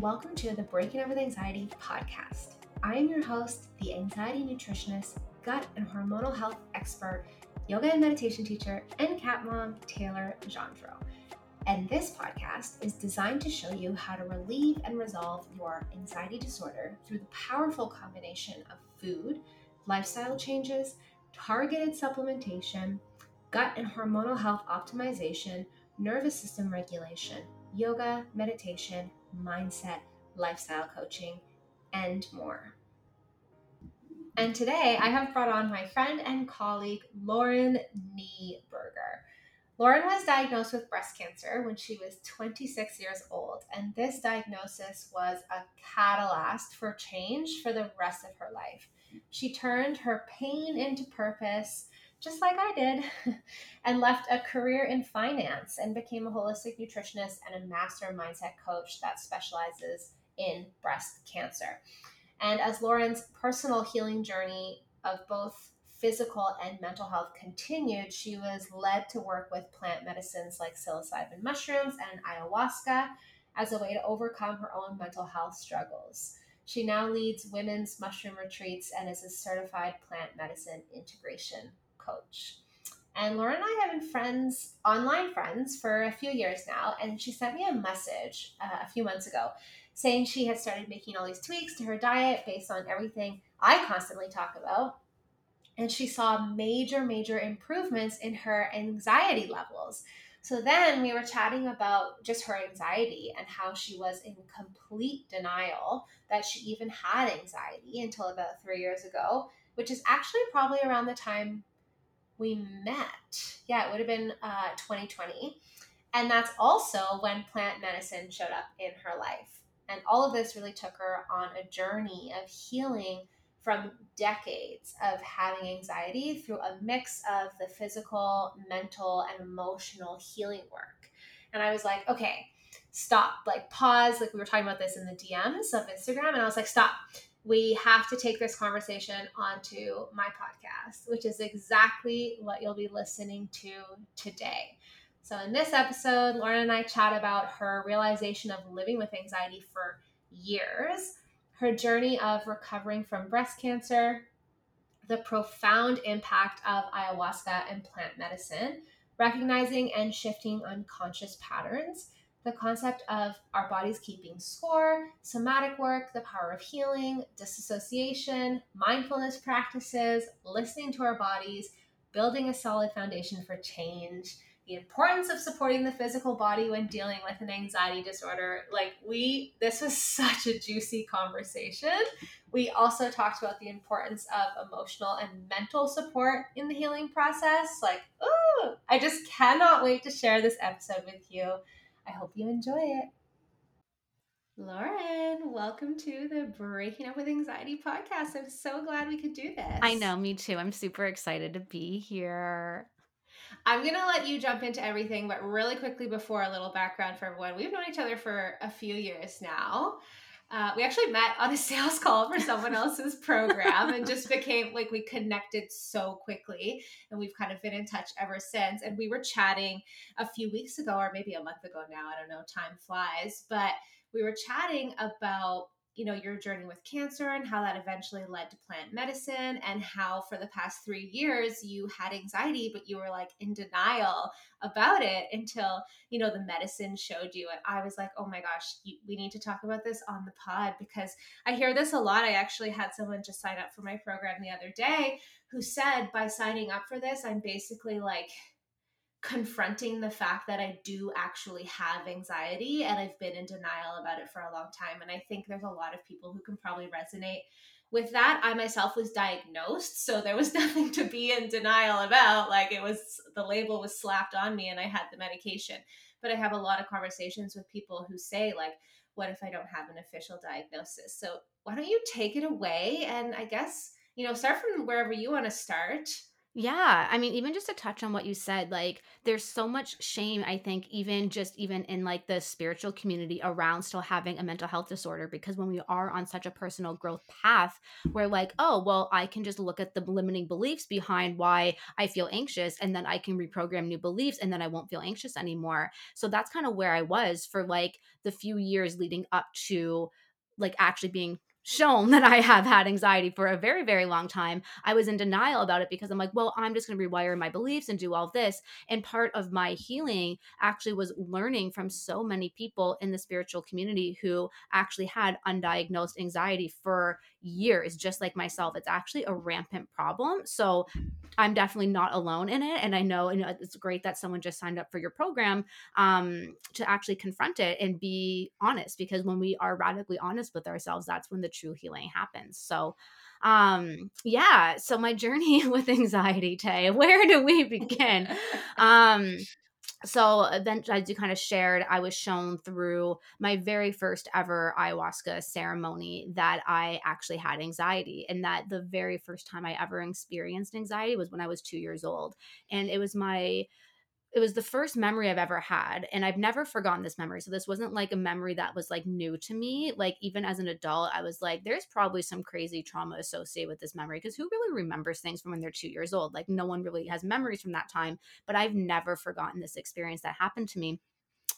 Welcome to the Breaking Up with Anxiety podcast. I am your host, the anxiety nutritionist, gut and hormonal health expert, yoga and meditation teacher, and cat mom, Taylor Gendron. And this podcast is designed to show you how to relieve and resolve your anxiety disorder through the powerful combination of food, lifestyle changes, targeted supplementation, gut and hormonal health optimization, nervous system regulation, yoga, meditation, mindset, lifestyle coaching, and more. And today I have brought on my friend and colleague, Lauren Neuburger. Lauren was diagnosed with breast cancer when she was 26 years old, and this diagnosis was a catalyst for change for the rest of her life. She turned her pain into purpose, just like I did, and left a career in finance and became a holistic nutritionist and a master mindset coach that specializes in breast cancer. And as Lauren's personal healing journey of both physical and mental health continued, she was led to work with plant medicines like psilocybin mushrooms and ayahuasca as a way to overcome her own mental health struggles. She now leads women's mushroom retreats and is a certified plant medicine integration coach. And Lauren and I have been friends, online friends, for a few years now. And she sent me a message uh, a few months ago saying she had started making all these tweaks to her diet based on everything I constantly talk about. And she saw major, major improvements in her anxiety levels. So then we were chatting about just her anxiety and how she was in complete denial that she even had anxiety until about three years ago, which is actually probably around the time we met. Yeah, it would have been uh, 2020. And that's also when plant medicine showed up in her life. And all of this really took her on a journey of healing from decades of having anxiety through a mix of the physical, mental, and emotional healing work. And I was like, okay, stop, like pause. Like we were talking about this in the DMs of Instagram. And I was like, stop we have to take this conversation onto my podcast, which is exactly what you'll be listening to today. So, in this episode, Lauren and I chat about her realization of living with anxiety for years, her journey of recovering from breast cancer, the profound impact of ayahuasca and plant medicine, recognizing and shifting unconscious patterns the concept of our bodies keeping score, somatic work, the power of healing, disassociation, mindfulness practices, listening to our bodies, building a solid foundation for change, the importance of supporting the physical body when dealing with an anxiety disorder. Like, we, this was such a juicy conversation. We also talked about the importance of emotional and mental support in the healing process. Like, oh, I just cannot wait to share this episode with you. I hope you enjoy it. Lauren, welcome to the Breaking Up with Anxiety podcast. I'm so glad we could do this. I know, me too. I'm super excited to be here. I'm going to let you jump into everything, but really quickly before a little background for everyone. We've known each other for a few years now. Uh, we actually met on a sales call for someone else's program and just became like we connected so quickly and we've kind of been in touch ever since. And we were chatting a few weeks ago or maybe a month ago now i don't know time flies but we were chatting about you know your journey with cancer and how that eventually led to plant medicine and how for the past three years you had anxiety but you were like in denial about it until you know the medicine showed you and i was like oh my gosh you, we need to talk about this on the pod because i hear this a lot. I actually had someone just sign up for my program the other day who said by signing up for this i'm basically like confronting the fact that I do actually have anxiety and I've been in denial about it for a long time. And I think there's a lot of people who can probably resonate with that. I myself was diagnosed, so there was nothing to be in denial about. Like it was the label was slapped on me and I had the medication. But I have a lot of conversations with people who say, like, what if I don't have an official diagnosis? So why don't you take it away and I guess, you know, start from wherever you want to start Yeah, I mean, even just to touch on what you said, like there's so much shame, I think, even just even in like the spiritual community around still having a mental health disorder because when we are on such a personal growth path, we're like, oh, well, I can just look at the limiting beliefs behind why I feel anxious and then I can reprogram new beliefs and then I won't feel anxious anymore. So that's kind of where I was for like the few years leading up to like actually being shown that I have had anxiety for a very, very long time, I was in denial about it because I'm like, well, I'm just going to rewire my beliefs and do all this. And part of my healing actually was learning from so many people in the spiritual community who actually had undiagnosed anxiety for years, just like myself. It's actually a rampant problem. So I'm definitely not alone in it. And I know, and it's great that someone just signed up for your program um, to actually confront it and be honest, because when we are radically honest with ourselves, that's when the true healing happens. So, um yeah so my journey with anxiety tay where do we begin um so then as you kind of shared i was shown through my very first ever ayahuasca ceremony that i actually had anxiety and that the very first time i ever experienced anxiety was when i was two years old and it was my it was the first memory I've ever had. And I've never forgotten this memory. So this wasn't like a memory that was like new to me. Like even as an adult, I was like, there's probably some crazy trauma associated with this memory. Cause who really remembers things from when they're two years old? Like no one really has memories from that time. But I've never forgotten this experience that happened to me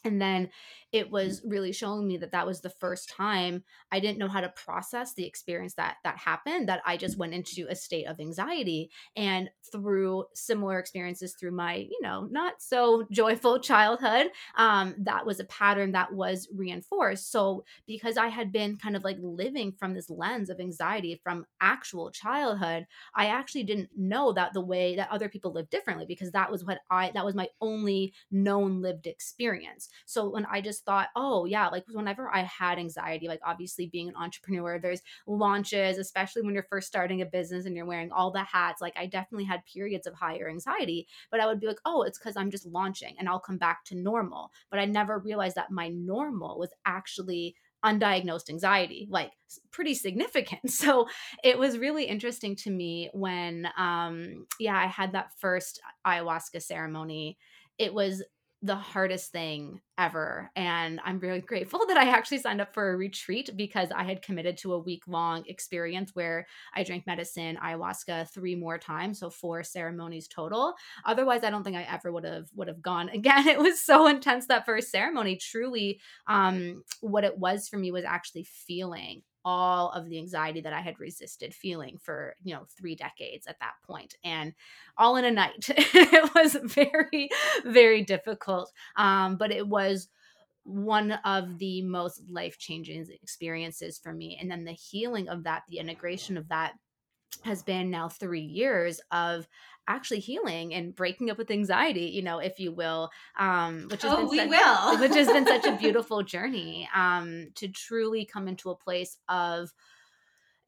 and then it was really showing me that that was the first time i didn't know how to process the experience that that happened that i just went into a state of anxiety and through similar experiences through my you know not so joyful childhood um, that was a pattern that was reinforced. So because i had been kind of like living from this lens of anxiety from actual childhood i actually didn't know that the way that other people live differently because that was what i that was my only known lived experience so when I just thought, oh, yeah, like whenever I had anxiety, like obviously being an entrepreneur, there's launches, especially when you're first starting a business and you're wearing all the hats. Like I definitely had periods of higher anxiety, but I would be like, oh, it's because I'm just launching and I'll come back to normal. But I never realized that my normal was actually undiagnosed anxiety like pretty significant so it was really interesting to me when um yeah i had that first ayahuasca ceremony it was the hardest thing ever. And I'm really grateful that I actually signed up for a retreat because I had committed to a week long experience where I drank medicine, ayahuasca three more times, so four ceremonies total. Otherwise, I don't think I ever would have would have gone again. It was so intense that first ceremony. Truly, um, what it was for me was actually feeling all of the anxiety that I had resisted feeling for, you know, three decades at that point, and all in a night. it was very, very difficult. Um, but it was one of the most life changing experiences for me. And then the healing of that, the integration of that has been now three years of actually healing and breaking up with anxiety, you know, if you will, um, which has oh, been we such, will. which has been such a beautiful journey um, to truly come into a place of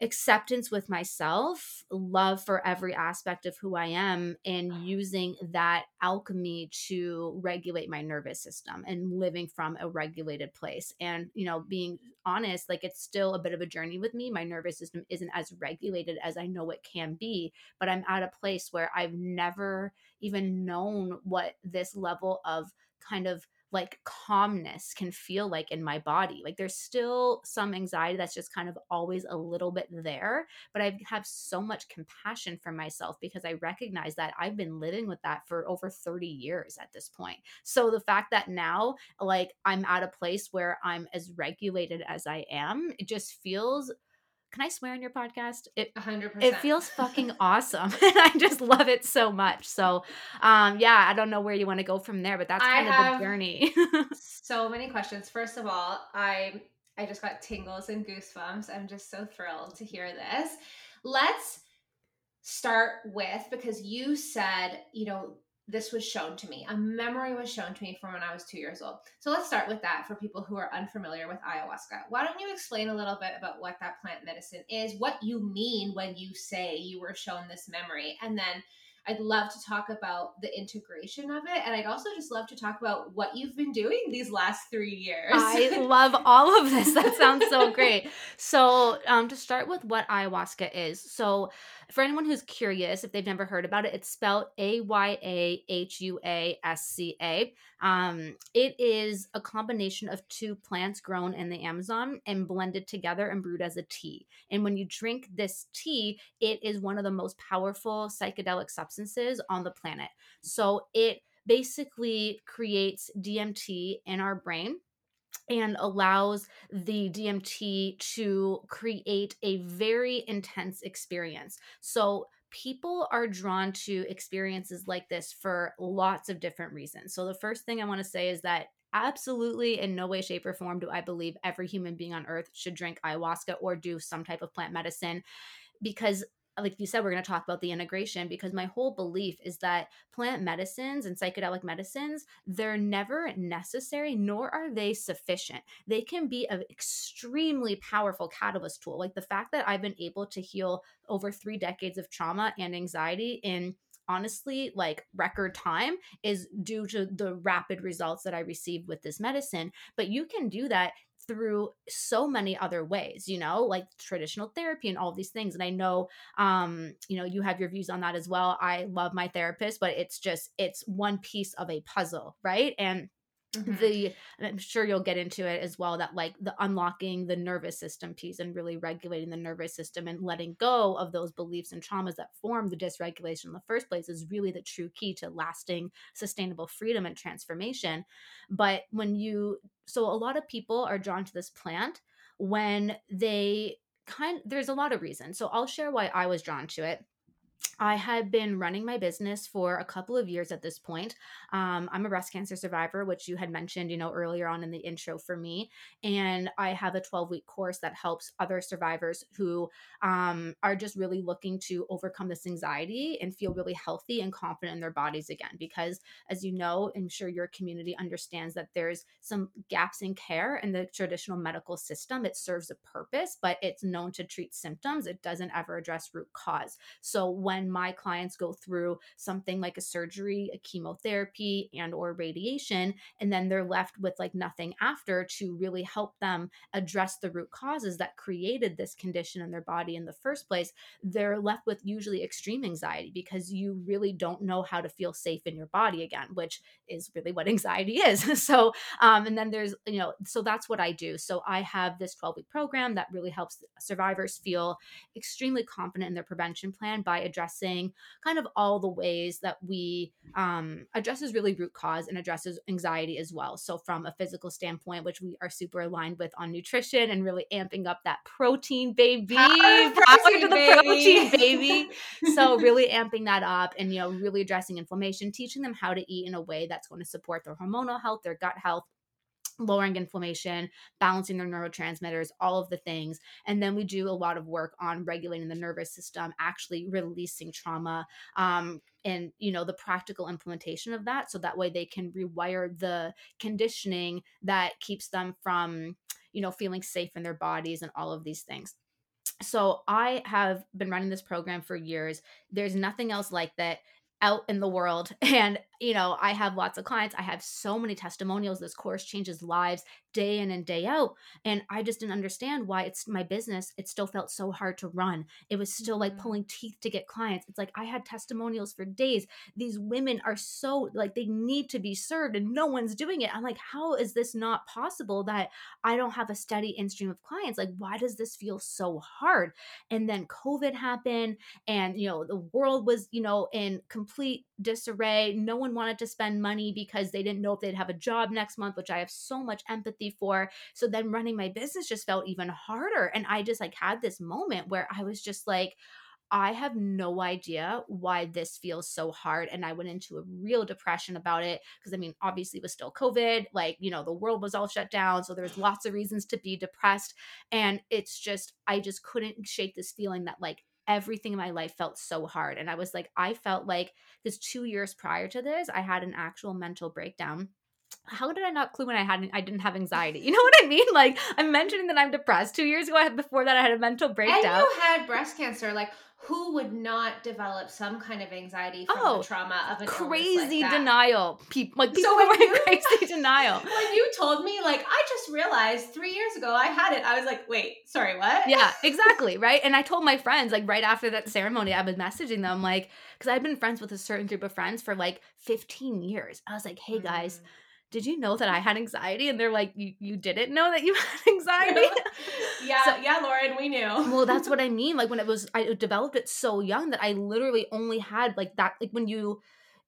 acceptance with myself, love for every aspect of who I am, and uh-huh. using that alchemy to regulate my nervous system and living from a regulated place. And, you know, being honest, like it's still a bit of a journey with me. My nervous system isn't as regulated as I know it can be, but I'm at a place where I've never even known what this level of kind of like calmness can feel like in my body. Like there's still some anxiety that's just kind of always a little bit there, but I have so much compassion for myself because I recognize that I've been living with that for over 30 years at this point. So the fact that now like I'm at a place where I'm as regulated as I am, it just feels can I swear on your podcast? It 100%. It feels fucking awesome. and I just love it so much. So, um yeah, I don't know where you want to go from there, but that's kind I of the journey. so many questions. First of all, I I just got tingles and goosebumps. I'm just so thrilled to hear this. Let's start with because you said, you know, this was shown to me. A memory was shown to me from when I was two years old. So let's start with that for people who are unfamiliar with ayahuasca. Why don't you explain a little bit about what that plant medicine is, what you mean when you say you were shown this memory, and then I'd love to talk about the integration of it. And I'd also just love to talk about what you've been doing these last three years. I love all of this. That sounds so great. So, um, to start with what ayahuasca is. So, for anyone who's curious, if they've never heard about it, it's spelled A Y A H U A S C A. Um, it is a combination of two plants grown in the Amazon and blended together and brewed as a tea. And when you drink this tea, it is one of the most powerful psychedelic substances on the planet. So it basically creates DMT in our brain and allows the DMT to create a very intense experience. So, people are drawn to experiences like this for lots of different reasons. So, the first thing I want to say is that absolutely in no way shape or form do i believe every human being on earth should drink ayahuasca or do some type of plant medicine because like you said, we're going to talk about the integration because my whole belief is that plant medicines and psychedelic medicines, they're never necessary, nor are they sufficient. They can be an extremely powerful catalyst tool. Like the fact that I've been able to heal over three decades of trauma and anxiety in honestly like record time is due to the rapid results that I received with this medicine. But you can do that through so many other ways you know like traditional therapy and all these things and i know um you know you have your views on that as well i love my therapist but it's just it's one piece of a puzzle right? And Mm-hmm. the i'm sure you'll get into it as well that like the unlocking the nervous system piece and really regulating the nervous system and letting go of those beliefs and traumas that form the dysregulation in the first place is really the true key to lasting sustainable freedom and transformation. But when you so a lot of people are drawn to this plant when they kind there's a lot of reasons. So i'll share why i was drawn to it I had been running my business for a couple of years at this point. Um, I'm a breast cancer survivor, which you had mentioned, you know, earlier on in the intro for me. And I have a 12 week course that helps other survivors who um, are just really looking to overcome this anxiety and feel really healthy and confident in their bodies again. Because, as you know, I'm sure your community understands that there's some gaps in care in the traditional medical system. It serves a purpose, but it's known to treat symptoms. It doesn't ever address root cause. So when when my clients go through something like a surgery, a chemotherapy and or radiation and then they're left with like nothing after to really help them address the root causes that created this condition in their body in the first place, they're left with usually extreme anxiety because you really don't know how to feel safe in your body again, which is really what anxiety is. so, um, and then there's, you know, so that's what I do. So I have this 12 week program that really helps survivors feel extremely confident in their prevention plan by addressing addressing kind of all the ways that we um, addresses really root cause and addresses anxiety as well. So from a physical standpoint, which we are super aligned with on nutrition and really amping up that protein baby, protein, to the baby. protein baby. so really amping that up and you know really addressing inflammation, teaching them how to eat in a way that's going to support their hormonal health, their gut health, lowering inflammation, balancing their neurotransmitters, all of the things. And then we do a lot of work on regulating the nervous system, actually releasing trauma, um, and you know the practical implementation of that so that way they can rewire the conditioning that keeps them from you know feeling safe in their bodies and all of these things so i have been running this program for years there's nothing else like that out in the world. And you know i have lots of clients. I have so many testimonials. This course changes lives day in and day out and i just didn't understand why it's my business it still felt so hard to run. It was still like mm-hmm. pulling teeth to get clients. It's like i had testimonials for days. These women are so like they need to be served and no one's doing it. I'm like how is this not possible that i don't have a steady in stream of clients? Like why does this feel so hard? And then covid happened and you know the world was you know in complete disarray. No one wanted to spend money because they didn't know if they'd have a job next month which i have so much empathy for. So then running my business just felt even harder. And I just like had this moment where I was just like, I have no idea why this feels so hard. And I went into a real depression about it because I mean, obviously, it was still COVID. Like, you know, the world was all shut down. So there's lots of reasons to be depressed. And it's just, I just couldn't shake this feeling that like everything in my life felt so hard. And I was like, I felt like this two years prior to this, I had an actual mental breakdown how did I not clue when I hadn't I didn't have anxiety? You know what I mean? Like I'm mentioning that I'm depressed. Two years ago, I had, before that, I had a mental breakdown. And you had breast cancer. Like who would not develop some kind of anxiety from Oh, the trauma of an crazy like denial. People like people So were you- crazy denial. When you told me, like, I just realized three years ago I had it, I was like, wait, sorry, what? yeah, exactly, right? And I told my friends like right after that ceremony, I was messaging them like because I'd been friends with a certain group of friends for like 15 years. I was like, "Hey guys, Mm. Did you know that I had anxiety?" And they're like, "You you didn't know that you had anxiety?" yeah, So- yeah, Lauren, we knew. well, that's what I mean. Like when it was, I developed it so young that I literally only had like that. Like when you,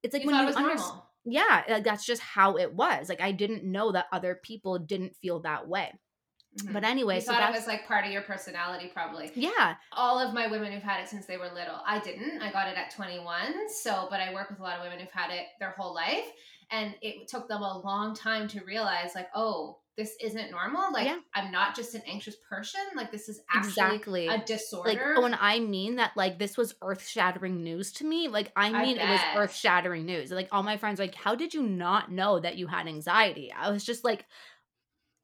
it's like you when you normal. yeah, like, that's just how it was. Like I didn't know that other people didn't feel that way. Mhm. But anyway, you so thought it was like part of your personality, probably. yeah, all of my women who've had it since they were little. I didn't. I got it at 21. So, but I work with a lot of women who've had it their whole life. And it took them a long time to realize, like, oh, this isn't normal. Like, Yeah. I'm not just an anxious person. Like, this is actually exactly. a like disorder. when I mean that like this was earth shattering news to me, like I I mean it was earth shattering news. Like all my friends like, how did you not know that you had anxiety? I was just like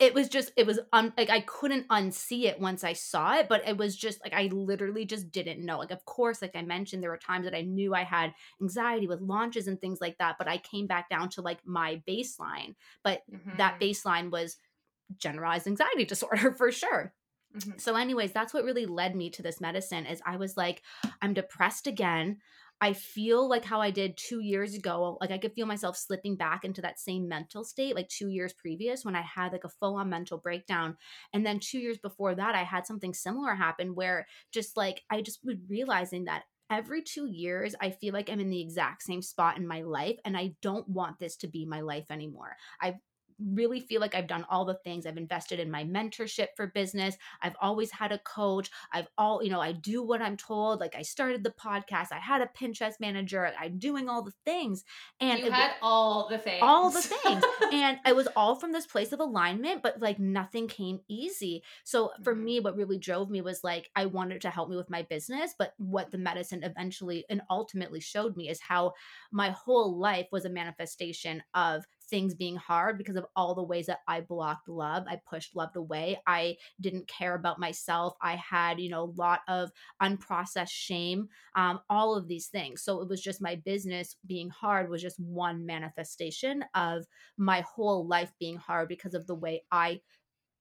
it was just it was un- like I couldn't unsee it once I saw it, but it was just like I literally just didn't know. Like of course, like I mentioned, there were times that I knew I had anxiety with launches and things like that, but I came back down to like my baseline. But that Mhm. baseline was generalized anxiety disorder for sure. Mhm. So, anyways, that's what really led me to this medicine. Is I was like, I'm depressed again. I feel like how I did two years ago. Like I could feel myself slipping back into that same mental state, like two years previous when I had like a full on mental breakdown. And then two years before that, I had something similar happen where just like I just was realizing that every two years, I feel like I'm in the exact same spot in my life. And I don't want this to be my life anymore. I really feel like I've done all the things. I've invested in my mentorship for business. I've always had a coach. I've all, you know, I do what I'm told. Like I started the podcast. I had a Pinterest manager. I'm doing all the things. And you it- had all the things. all the things. and it was all from this place of alignment, but like nothing came easy. So for Mhm. me, what really drove me was like I wanted to help me with my business, but what the medicine eventually and ultimately showed me is how my whole life was a manifestation of things being hard because of all the ways that I blocked love. I pushed love away. I didn't care about myself. I had, you know, a lot of unprocessed shame, um, all of these things. So it was just my business being hard was just one manifestation of my whole life being hard because of the way I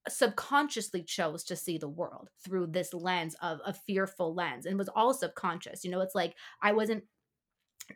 subconsciously chose to see the world through this lens of a fearful lens and was all subconscious. You know, it's like I wasn't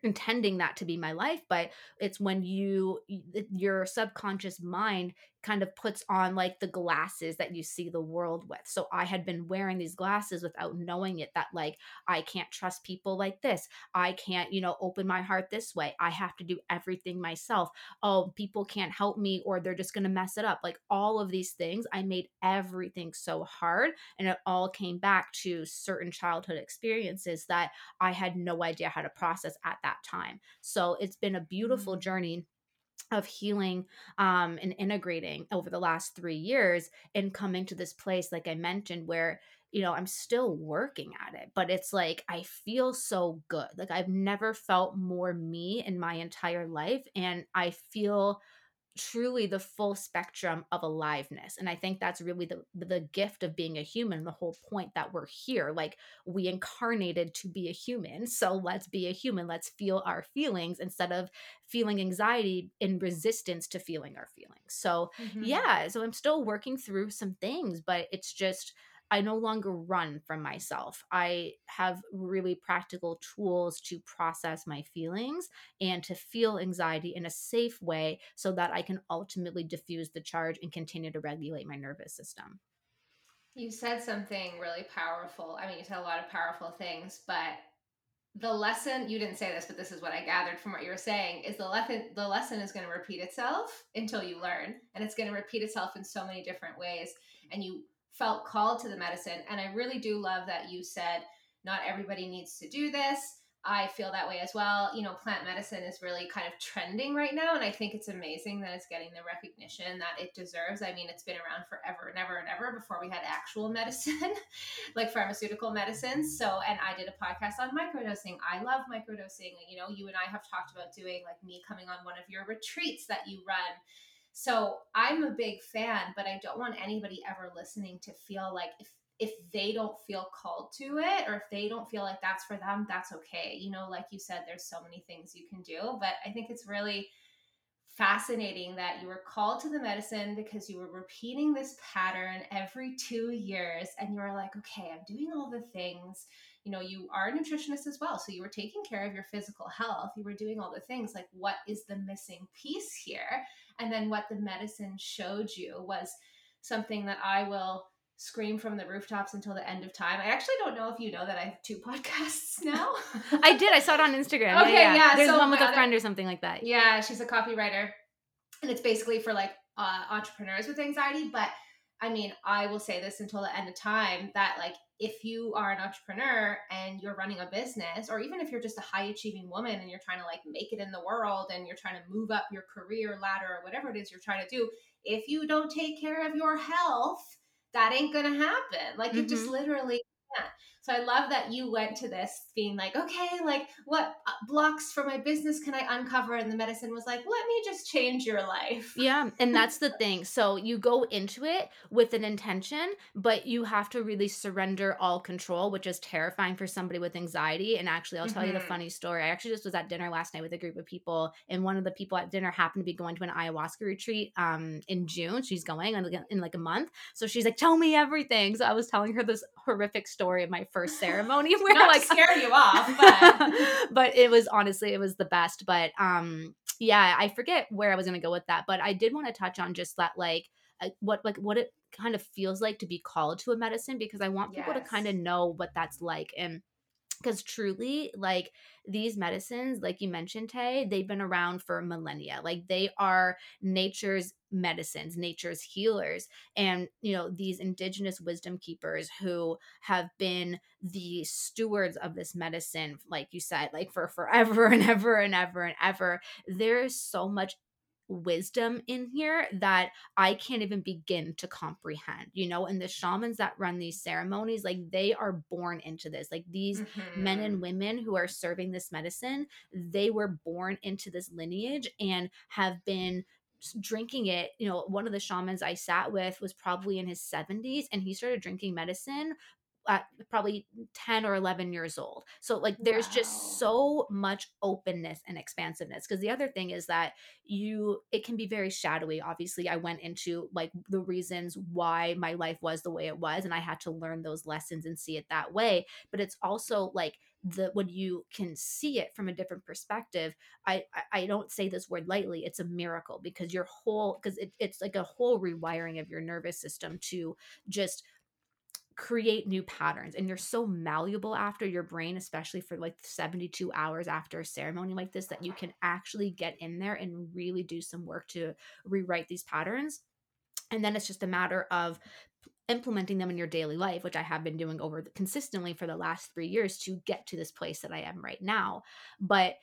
intending that to be my life but it's when you your subconscious mind kind of puts on like the glasses that you see the world with. So i had been wearing these glasses without knowing it that like i can't trust people like this. I can't you know open my heart this way. I have to do everything myself. Oh people can't help me or they're just going to mess it up. Like all of these things i made everything so hard and it all came back to certain childhood experiences that I had no idea how to process at that time. So it's been a beautiful Mm. journey of healing um, and integrating over the last three years and coming to this place, like I mentioned, where you know i'm still working at it but it's like i feel so good. Like i've never felt more me in my entire life and i feel truly the full spectrum of aliveness and i think that's really the the gift of being a human the whole point that we're here like we incarnated to be a human so let's be a human let's feel our feelings instead of feeling anxiety in resistance to feeling our feelings so Mhm. yeah so i'm still working through some things but it's just i no longer run from myself i have really practical tools to process my feelings and to feel anxiety in a safe way so that i can ultimately diffuse the charge and continue to regulate my nervous system You said something really powerful. I mean, you said a lot of powerful things, but the lesson you didn't say this, but this is what I gathered from what you were saying is the lesson the lesson is going to repeat itself until you learn, and it's going to repeat itself in so many different ways. And you felt called to the medicine, and I really do love that you said not everybody needs to do this. I feel that way as well. You know, plant medicine is really kind of trending right now, and I think it's amazing that it's getting the recognition that it deserves. I mean, it's been around forever and ever and ever before we had actual medicine, like pharmaceutical medicines. So, and I did a podcast on microdosing. I love microdosing. You know, you and I have talked about doing like me coming on one of your retreats that you run. So, I'm a big fan, but I don't want anybody ever listening to feel like if if they don't feel called to it or if they don't feel like that's for them, that's okay. You know, like you said, there's so many things you can do, but I think it's really fascinating that you were called to the medicine because you were repeating this pattern every two years and you were like, okay, I'm doing all the things. You know, you are a nutritionist as well. So you were taking care of your physical health. You were doing all the things. Like, what is the missing piece here? And then what the medicine showed you was something that I will scream from the rooftops until the end of time. I actually don't know if you know that I have two podcasts now. I did. I saw it on Instagram. Okay, yeah. yeah. yeah. There's so one with a friend or something like that. Yeah, she's a copywriter. And it's basically for like uh, entrepreneurs with anxiety. But I mean, I will say this until the end of time that like if you are an entrepreneur and you're running a business, or even if you're just a high achieving woman and you're trying to like make it in the world and you're trying to move up your career ladder or whatever it is you're trying to do, if you don't take care of your health, that ain't gonna happen. Like mm-hmm. it just mm-hmm. literally can't. So I love that you went to this being like, okay, like what uh, blocks for my business can I uncover? And the medicine was like, let me just change your life. Yeah. And that's the thing. So you go into it with an intention, but you have to really surrender all control, which is terrifying for somebody with anxiety. And actually, I'll tell mm-hmm. you the mm-hmm. funny story. I actually just was at dinner last night with a group of people, and one of the people at dinner happened to be going to an ayahuasca retreat um, in June. She's going in, in like a month. So she's like, tell me everything. So I was telling her this horrific story of my first ceremony where Not like scare you off, but but it was honestly it was the best. But um yeah, I forget where I was gonna go with that, but I did want to touch on just that like uh, what like what it kind of feels like to be called to a medicine because I want people yes. to kind of know what that's like and because truly like these medicines like you mentioned tay they've been around for millennia like they are nature's medicines nature's healers and you know these indigenous wisdom keepers who have been the stewards of this medicine like you said like for forever and ever and ever and ever there's so much wisdom in here that I can't even begin to comprehend, you know. And the shamans that run these ceremonies, like they are born into this. Like these mm-hmm. men and mm-hmm. women who are serving this medicine, they were born into this lineage and have been drinking it you know one of the shamans i sat with was probably in his 70s and he started drinking medicine at probably 10 or 11 years old. So like there's wow. just so much openness and expansiveness because the other thing is that you it can be very shadowy. Obviously, I went into like the reasons why my life was the way it was and I had to learn those lessons and see it that way, but it's also like the when you can see it from a different perspective I, I i don't say this word lightly it's a miracle because your whole because it, it's like a whole rewiring of your nervous system to just create new patterns and you're so malleable after your brain especially for like 72 hours after a ceremony like this that you can actually get in there and really do some work to rewrite these patterns. And then it's just a matter of implementing them in your daily life which i have been doing over consistently for the last 3 years to get to this place that i am right now. But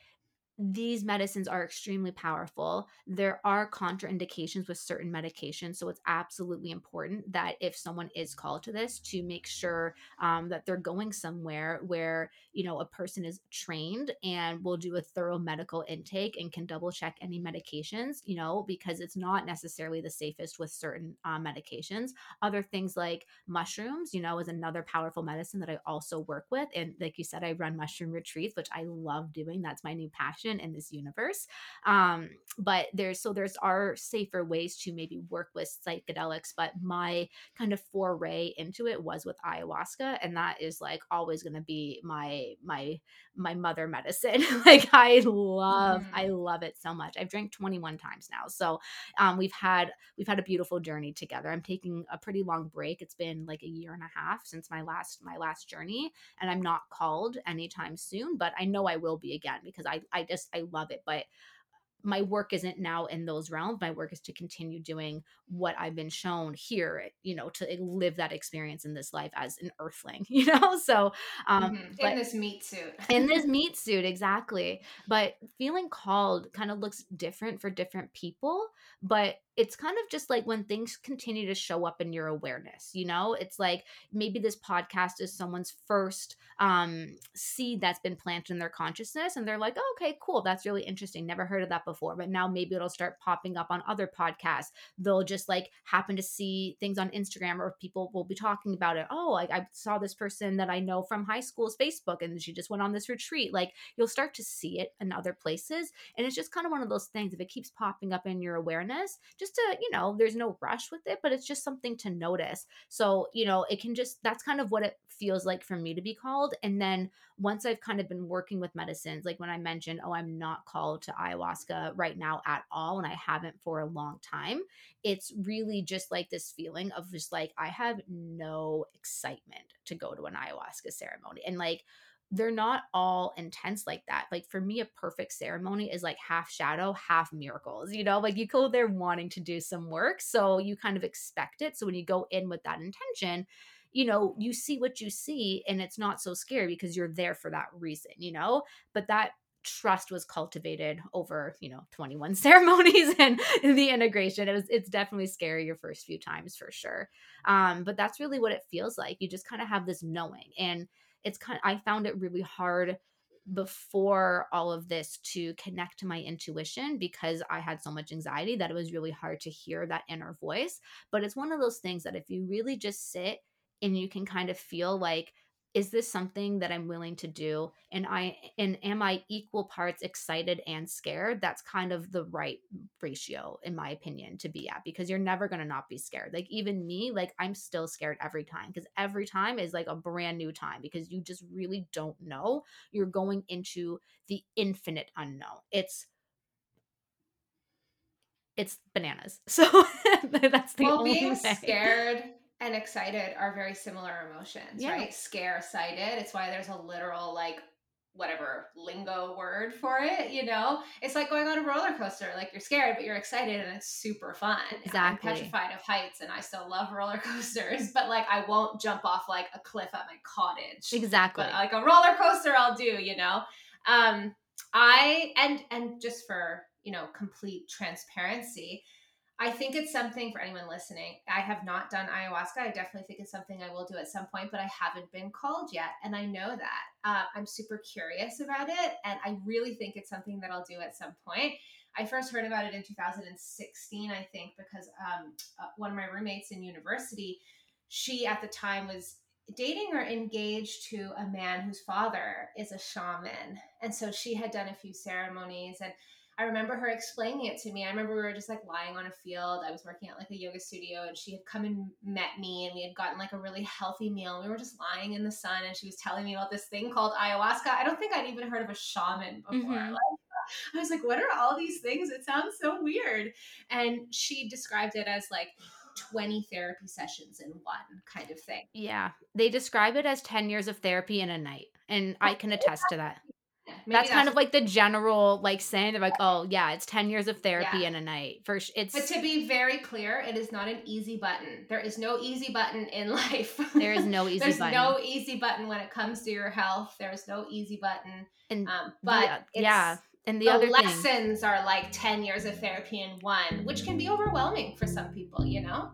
these medicines are extremely powerful. There are contraindications with certain medications. So it's absolutely important that if someone is called to this, to make sure um, that they're going somewhere where, you know, a person is trained and will do a thorough medical intake and can double check any medications, you know, because it's not necessarily the safest with certain uh, medications. Other things like mushrooms, you know, is another powerful medicine that I also work with. And like you said, I run mushroom retreats, which I love doing. That's my new passion in this universe. Um, but there's so there's are safer ways to maybe work with psychedelics, but my kind of foray into it was with ayahuasca, and that is like always going to be my my my mother medicine. like I love mm-hmm. I love it so much. I've drank 21 times now, so um, we've had we've had a beautiful journey together. I'm taking a pretty long break. It's been like a year and a half since my last my last journey, and I'm not called anytime soon, but I know I will be again because I I just I love it. But my work isn't now in those realms. My work is to continue doing what I've been shown here, you know, to live that experience in this life as an earthling, you know? So, um, mm-hmm. in this meat suit. in this meat suit, exactly. But feeling called kind of looks different for different people. But it's kind of just like when things continue to show up in your awareness you know? It's like maybe this podcast is someone's first um seed that's been planted in their consciousness and they're like oh, okay cool that's really interesting never heard of that before but now maybe it'll start popping up on other podcasts. They'll just like happen to see things on instagram or people will be talking about it oh I, I saw this person that i know from high school's facebook and she just went on this retreat like you'll start to see it in other places and it's just kind of one of those things if it keeps popping up in your awareness just to, you know, there's no rush with it, but it's just something to notice. So, you know, it can just, that's kind of what it feels like for me to be called. And then once I've kind of been working with medicines, like when I mentioned, oh, I'm not called to ayahuasca right now at all, and I haven't for a long time, it's really just like this feeling of just like, I have no excitement to go to an ayahuasca ceremony. And like, they're not all intense like that. Like for me, a perfect ceremony is like half shadow, half miracles. You know, like you go there wanting to do some work. So you kind of expect it. So when you go in with that intention, you know, you see what you see and it's not so scary because you're there for that reason, you know? But that trust was cultivated over you know 21 ceremonies and the integration it was it's definitely scary your first few times for sure um but that's really what it feels like you just kind of have this knowing and it's kind of, I found it really hard before all of this to connect to my intuition because I had so much anxiety that it was really hard to hear that inner voice. But it's one of those things that if you really just sit and you can kind of feel like is this something that i'm willing to do? And i and am i equal parts excited and scared? That's kind of the right ratio in my opinion to be at because you're never going to not be scared. Like even me like i'm still scared every time because every time is like a brand new time because you just really don't know. You're going into the infinite unknown. It's it's bananas. So that's the well, only being way. scared and excited are very similar emotions, Yeah. right? Scare sighted. It's why there's a literal like whatever lingo word for it, you know? It's like going on a roller coaster. Like you're scared, but you're excited and it's super fun. Exactly. I'm petrified of heights and I still love roller coasters, but like I won't jump off like a cliff at my cottage. exactly But like a roller coaster I'll do, you know? Um I and and just for, you know, complete transparency, I think it's something for anyone listening. I have not done ayahuasca. I definitely think it's something I will do at some point, but I haven't been called yet. And I know that. Uh, I'm super curious about it. And I really think it's something that I'll do at some point. I first heard about it in 2016, I think, because um, uh, one of my roommates in university, she at the time was dating or engaged to a man whose father is a shaman. And so she had done a few ceremonies and I remember her explaining it to me. I remember we were just like lying on a field. I was working at like a yoga studio and she had come and met me and we had gotten like a really healthy meal. We were just lying in the sun and she was telling me about this thing called ayahuasca. I don't think I'd even heard of a shaman before. Mhm. Like, I was like, what are all these things? It sounds so weird. And she described it as like 20 therapy sessions in one kind of thing. Yeah, they describe it as 10 years of therapy in a night. And I can attest to that. Yeah, maybe That's kind of like the general like saying they're like, "Oh, yeah, it's 10 years of therapy Yeah. in a night." For sh- it's But to be very clear, it is not an easy button. There is no easy button in life. there is no easy There's button. no easy button when it comes to your health. There's no easy button. and Um, the- but it's, yeah, and the, the, other thing lessons are like 10 years of therapy in one, which can be overwhelming for some people, you know?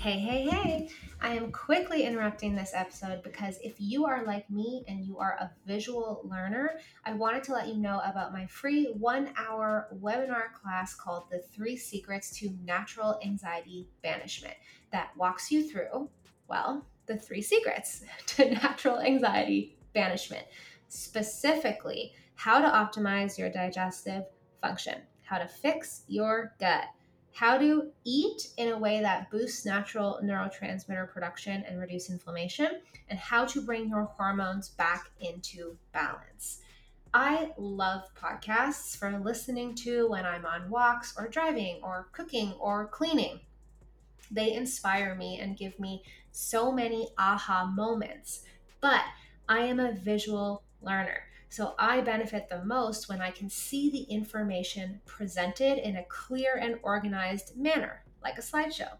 Hey, hey, hey. I am quickly interrupting this episode because if you are like me and you are a visual learner, I wanted to let you know about my free one hour webinar class called The Three Secrets to Natural Anxiety Banishment that walks you through, well, the three secrets to natural anxiety banishment. Specifically, how to optimize your digestive function, how to fix your gut, how to eat in a way that boosts natural neurotransmitter production and reduce inflammation, and how to bring your hormones back into balance. I love podcasts for listening to when I'm on walks or driving or cooking or cleaning. They inspire me and give me so many aha moments. But I am a visual learner. So I benefit the most when I can see the information presented in a clear and organized manner, like a slideshow.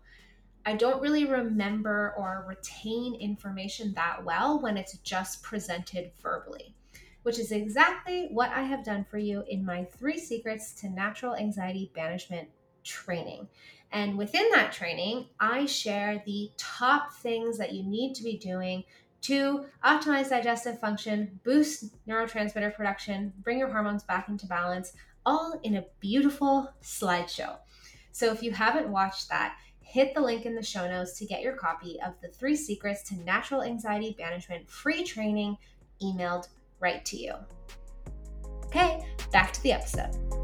I don't really remember or retain information that well when it's just presented verbally. which is exactly what I have done for you in my three secrets to natural anxiety banishment training. And within that training, I share the top things that you need to be doing to optimize digestive function, boost neurotransmitter production, bring your hormones back into balance, all in a beautiful slideshow. So if you haven't watched that, hit the link in the show notes to get your copy of the three secrets to natural anxiety management free training emailed right to you. Okay, back to the episode.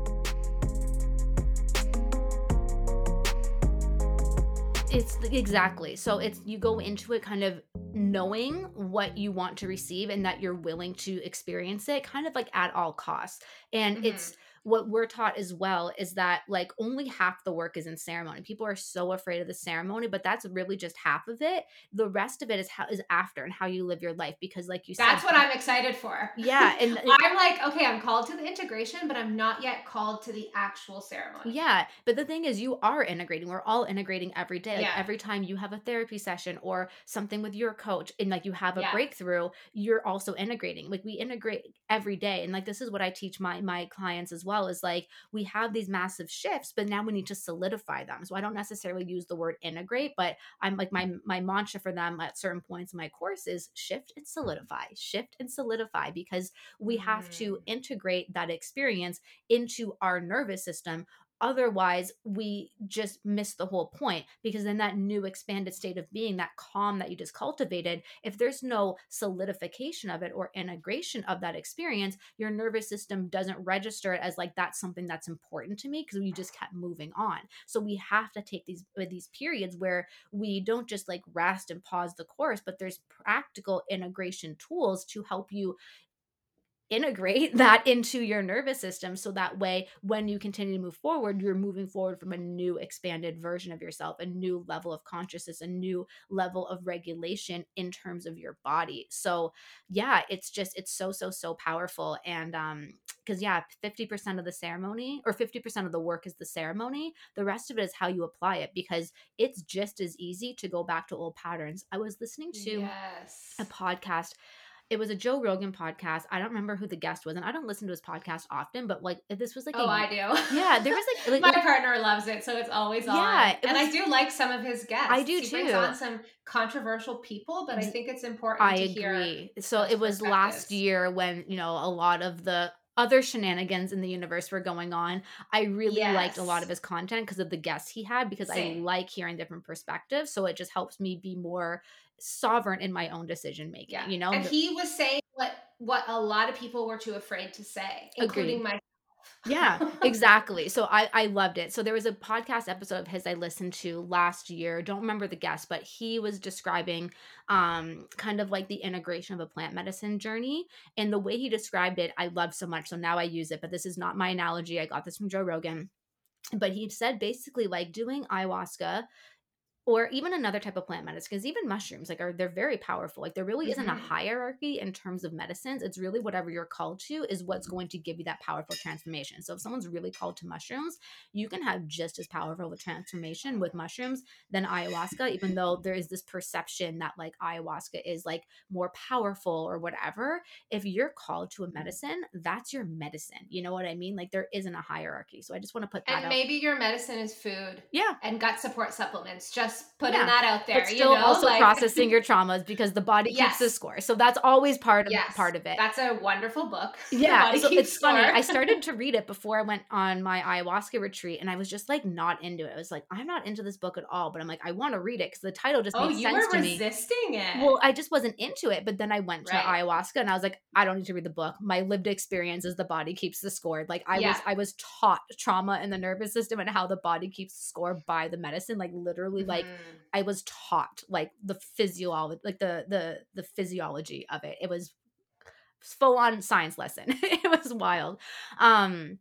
It's exactly. So it's you go into it kind of knowing what you want to receive and that you're willing to experience it kind of like at all costs. And mm-hmm. it's what we're taught as well is that like only half the work is in ceremony. People are so afraid of the ceremony, but that's really just half of it. The rest of it is how is after and how you live your life because like you said That's what I'm excited for. Yeah, and I'm like, okay, I'm called to the integration, but I'm not yet called to the actual ceremony. Yeah, but the thing is you are integrating. We're all integrating every day. Like yeah. every time you have a therapy session or something with your coach and like you have a yeah. breakthrough, you're also integrating. Like we integrate every day. And like this is what I teach my my clients as well well is like we have these massive shifts but now we need to solidify them so i don't necessarily use the word integrate but i'm like my my mantra for them at certain points in my course is shift and solidify shift and solidify because we have to mm. integrate that experience into our nervous system Otherwise, we just miss the whole point because in that new expanded state of being, that calm that you just cultivated, if there's no solidification of it or integration of that experience, your nervous system doesn't register it as like that's something that's important to me because you just kept moving on. So we have to take these uh, these periods where we don't just like rest and pause the course, but there's practical integration tools to help you integrate that into your nervous system so that way when you continue to move forward you're moving forward from a new expanded version of yourself a new level of consciousness a new level of regulation in terms of your body. So yeah it's just it's so so so powerful. And um because yeah 50% of the ceremony or 50% of the work is the ceremony. The rest of it is how you apply it because it's just as easy to go back to old patterns. I was listening to yes. a podcast it was a Joe Rogan podcast. I don't remember who the guest was, and I don't listen to his podcast often, but like this was like oh, a, I do. Yeah, there was like, like my partner loves it, so it's always on. Yeah, and was, I do like some of his guests. I do he too. Brings on some controversial people, but I think it's important. I agree. So it was last year when you know a lot of the other shenanigans in the universe were going on. I really yes. liked a lot of his content because of the guests he had because Same. I like hearing different perspectives. So it just helps me be more sovereign in my own decision making. Yeah. You know, and he was saying what what a lot of people were too afraid to say, including Agreed. my yeah exactly. So i i loved it. So there was a podcast episode of his i listened to last year. Don't remember the guest but he was describing um kind of like the integration of a plant medicine journey and the way he described it i love so much. So now i use it but this is not my analogy. I got this from joe rogan. But he said basically like doing ayahuasca or even another type of plant medicine because even mushrooms like are they're very powerful like there really isn't mm-hmm. a hierarchy in terms of medicines it's really whatever you're called to is what's going to give you that powerful transformation so if someone's really called to mushrooms you can have just as powerful a transformation with mushrooms than ayahuasca even though there is this perception that like ayahuasca is like more powerful or whatever if you're called to a medicine that's your medicine you know what i mean like there isn't a hierarchy so i just want to put that and out. maybe your medicine is food yeah and gut support supplements just just putting yeah. that out there. But still you know? also like, processing your traumas because the body yes. keeps the score. So that's always part of yes. part of it. That's a wonderful book. Yeah. so it's score. funny. I started to read it before I went on my ayahuasca retreat and I was just like not into it. I was like, I'm not into this book at all. But I'm like, I want to read it because the title just oh, made sense to me. resisting it. Well, I just wasn't into it. But then I went to right. ayahuasca and I was like, I don't need to read the book. My lived experience is the body keeps the score. Like I yeah. was I was taught trauma in the nervous system and how the body keeps the score by the medicine. Like literally, mm-hmm. like I was taught like the physiology like the the the physiology of it it was full on science lesson it was wild um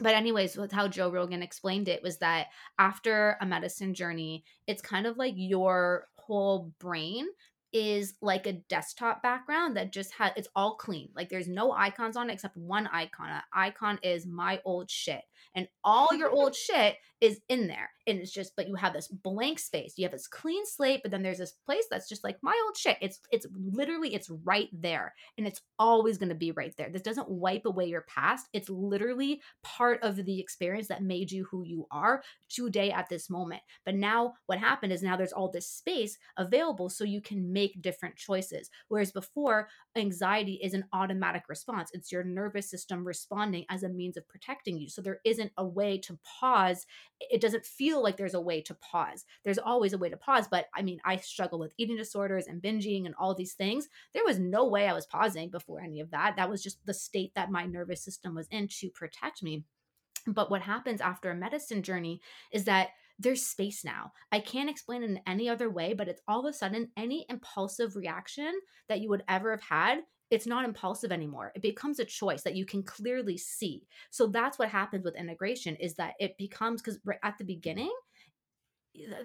but anyways with how joe rogan explained it was that after a medicine journey it's kind of like your whole brain is like a desktop background that just has it's all clean. Like there's no icons on it except one icon. An icon is my old shit. And all your old shit is in there. And it's just but you have this blank space. You have this clean slate, but then there's this place that's just like my old shit. It's it's literally it's right there. And it's always going to be right there. This doesn't wipe away your past. It's literally part of the experience that made you who you are today at this moment. But now what happened is now there's all this space available so you can make different choices. Whereas before, anxiety is an automatic response. It's your nervous system responding as a means of protecting you. So there isn't a way to pause. It doesn't feel like there's a way to pause. There's always a way to pause. But I mean, I struggle with eating disorders and binging and all these things. There was no way I was pausing before any of that. That was just the state that my nervous system was in to protect me. But what happens after a medicine journey is that there's space now. I can't explain it in any other way, but it's all of a sudden any impulsive reaction that you would ever have had it's not impulsive anymore. It becomes a choice that you can clearly see. So that's what happens with integration is that it becomes because at the beginning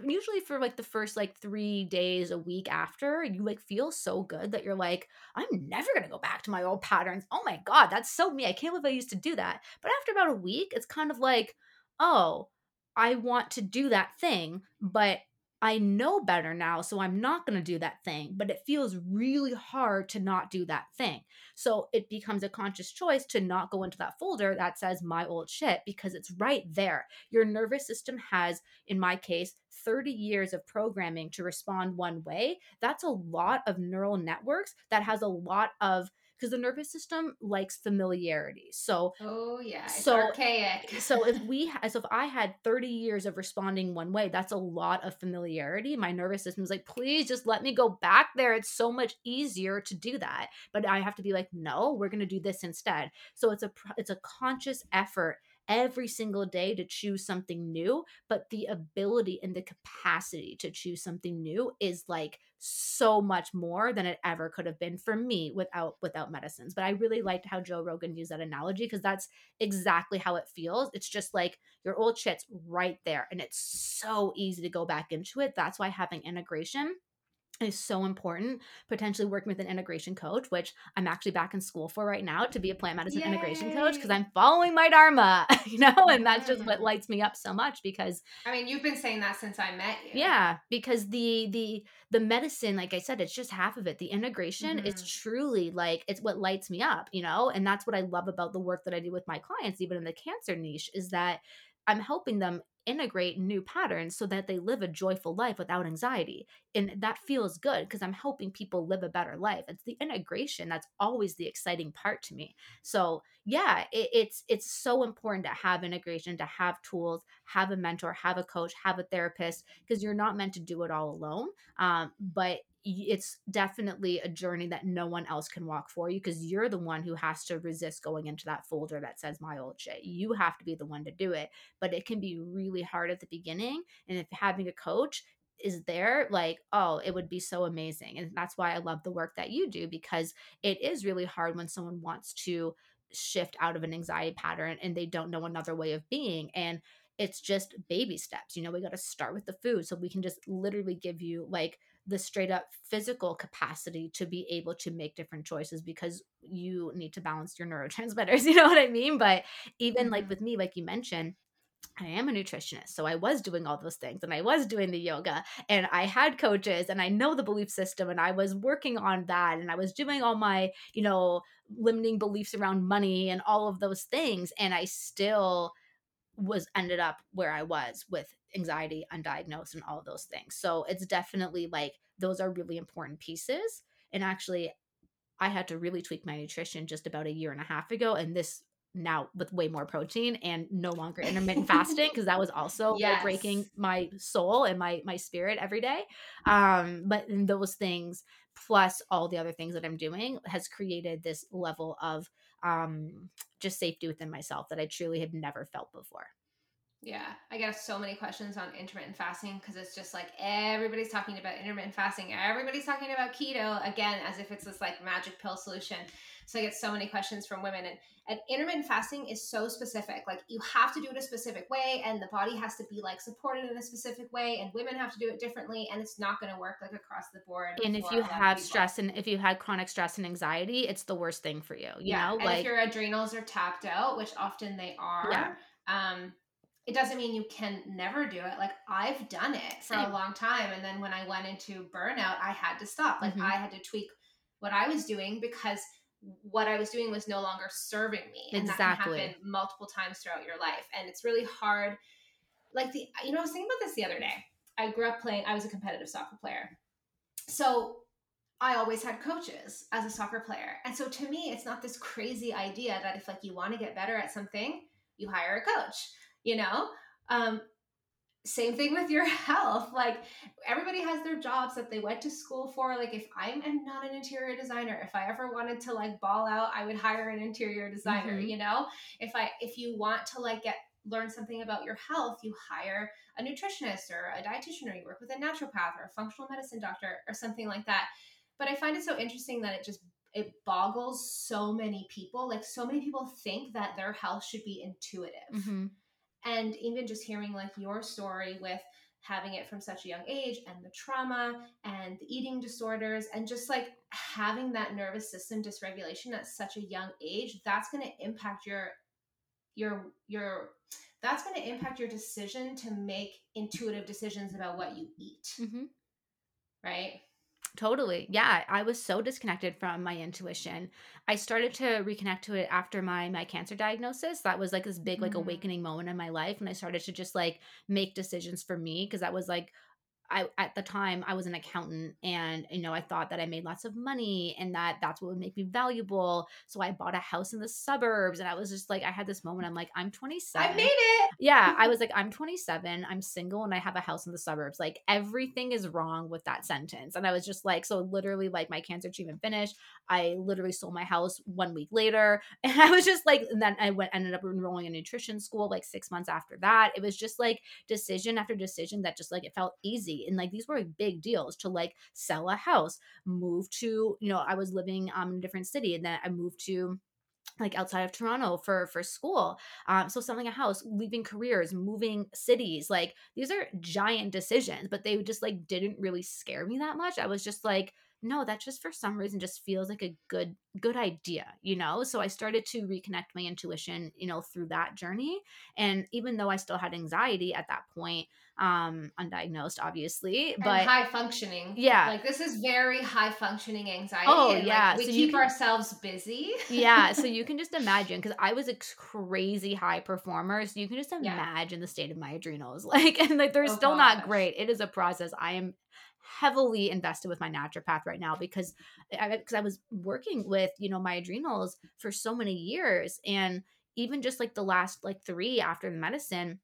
usually for like the first like three days a week after you like feel so good that you're like i'm never gonna go back to my old patterns. Oh my god that's so me. I can't believe i used to do that. But after about a week it's kind of like oh I want to do that thing, but I know better now, so I'm not going to do that thing, but it feels really hard to not do that thing. So it becomes a conscious choice to not go into that folder that says my old shit because it's right there. Your nervous system has, in my case, 30 years of programming to respond one way. That's a lot of neural networks that has a lot of because the nervous system likes familiarity. So, oh yeah, so archaic. so if we, so if I had 30 years of responding one way, that's a lot of familiarity. My nervous system is like, please just let me go back there. It's so much easier to do that. But I have to be like, no, we're going to do this instead. So it's a, it's a conscious effort every single day to choose something new, but the ability and the capacity to choose something new is like so much more than it ever could have been for me without without medicines. But I really mm. liked how Joe Rogan used that analogy because that's exactly how it feels. It's just like your old shit's right there and it's so easy to go back into it. That's why having integration is so important. Potentially working with an integration coach, which I'm actually back in school for right now to be a plant medicine Yay. integration coach because I'm following my dharma, you know, and that's just what lights me up so much because I mean, you've been saying that since I met you. Yeah, because the the the medicine, like I said, it's just half of it. The integration mm-hmm. is truly like it's what lights me up, you know, and that's what I love about the work that I do with my clients, even in the cancer niche, is that I'm helping them integrate new patterns so that they live a joyful life without anxiety. And that feels good because I'm helping people live a better life. It's the integration that's always the exciting part to me. So yeah, it, it's it's so important to have integration, to have tools, have a mentor, have a coach, have a therapist, because you're not meant to do it all alone. Um, but it's definitely a journey that no one else can walk for you because you're the one who has to resist going into that folder that says my old shit. You have to be the one to do it. But it can be really hard at the beginning. And if having a coach is there, like, oh, it would be so amazing. And that's why I love the work that you do because it is really hard when someone wants to shift out of an anxiety pattern and they don't know another way of being. And it's just baby steps. You know, we got to start with the food. So we can just literally give you like the straight up physical capacity to be able to make different choices because you need to balance your neurotransmitters. You know what I mean? But even mm-hmm. like with me, like you mentioned, I am a nutritionist. So I was doing all those things and I was doing the yoga and I had coaches and I know the belief system and I was working on that and I was doing all my, you know, limiting beliefs around money and all of those things. And I still was ended up where I was with anxiety, undiagnosed, and all those things. So it's definitely like those are really important pieces. And actually, I had to really tweak my nutrition just about a year and a half ago. And this now with way more protein and no longer intermittent fasting because that was also yes. like breaking my soul and my my spirit every day um but those things plus all the other things that i'm doing has created this level of um just safety within myself that i truly have never felt before Yeah, I get so many questions on intermittent fasting because it's just like everybody's talking about intermittent fasting. Everybody's talking about keto again, as if it's this like magic pill solution. So I get so many questions from women, and, and intermittent fasting is so specific. Like you have to do it a specific way, and the body has to be like supported in a specific way, and women have to do it differently, and it's not going to work like across the board. And if you have stress and if you had chronic stress and anxiety, it's the worst thing for you. You yeah, know, and like if your adrenals are tapped out, which often they are. Yeah. Um, it doesn't mean you can never do it. Like I've done it for Same. a long time. And then when I went into burnout, I had to stop. Like mm-hmm. I had to tweak what I was doing because what I was doing was no longer serving me. And exactly. that can happen multiple times throughout your life. And it's really hard. Like the you know, I was thinking about this the other day. I grew up playing, I was a competitive soccer player. So I always had coaches as a soccer player. And so to me, it's not this crazy idea that if like you want to get better at something, you hire a coach you know? Um same thing with your health like everybody has their jobs that they went to school for like if i'm not an interior designer if i ever wanted to like ball out i would hire an interior designer mm-hmm. you know? If i if you want to like get learn something about your health you hire a nutritionist or a dietitian or you work with a naturopath or a functional medicine doctor or something like that. But i find it so interesting that it just it boggles so many people like so many people think that their health should be intuitive. Mm-hmm and even just hearing like your story with having it from such a young age and the trauma and the eating disorders and just like having that nervous system dysregulation at such a young age that's going to impact your your your that's going to impact your decision to make intuitive decisions about what you eat mm-hmm. right Totally. Yeah, I was so disconnected from my intuition. I started to reconnect to it after my my cancer diagnosis. That was like this big like mm. awakening moment in my life and I started to just like make decisions for me because that was like I at the time I was an accountant and you know I thought that I made lots of money and that that's what would make me valuable. So I bought a house in the suburbs and I was just like I had this moment I'm like I'm 27. I made it. Yeah, I was like I'm 27, I'm single and I have a house in the suburbs. Like everything is wrong with that sentence. And I was just like so literally like my cancer treatment finished. I literally sold my house 1 week later and I was just like and then I went ended up enrolling in nutrition school like 6 months after that. It was just like decision after decision that just like it felt easy and like these were big deals to like sell a house move to you know i was living um, in a different city and then i moved to like outside of Toronto for for school. Um, so selling a house, leaving careers, moving cities, like these are giant decisions, but they just like didn't really scare me that much. I was just like, no, that just for some reason just feels like a good good idea, you know? So I started to reconnect my intuition, you know, through that journey. And even though I still had anxiety at that point, um undiagnosed obviously but and high functioning. Yeah. Like this is very high functioning anxiety oh yeah like we so keep can, ourselves busy. Yeah so you can just imagine because i was a crazy high performer so you can just imagine yeah. the state of my adrenals like and like they're oh, still gosh. not great. It is a process. I am heavily invested with my naturopath right now because because I, I was working with you know my adrenals for so many years and even just like the last like three after the medicine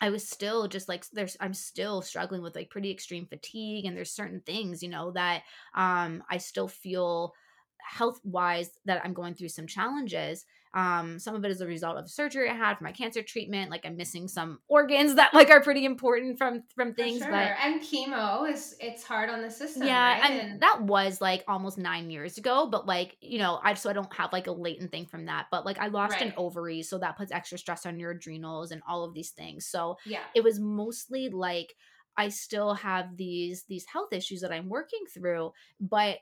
I was still just like there's I'm still struggling with like pretty extreme fatigue and there's certain things, you know, that um I still feel health wise that I'm going through some challenges. Um, some of it is a result of surgery I had for my cancer treatment. Like I'm missing some organs that like are pretty important from from things. Sure. But and chemo is it's hard on the system. Yeah, right? and, and that was like almost nine years ago. But like you know, I so I don't have like a latent thing from that. But like I lost right. an ovary, so that puts extra stress on your adrenals and all of these things. So yeah, it was mostly like I still have these these health issues that I'm working through, but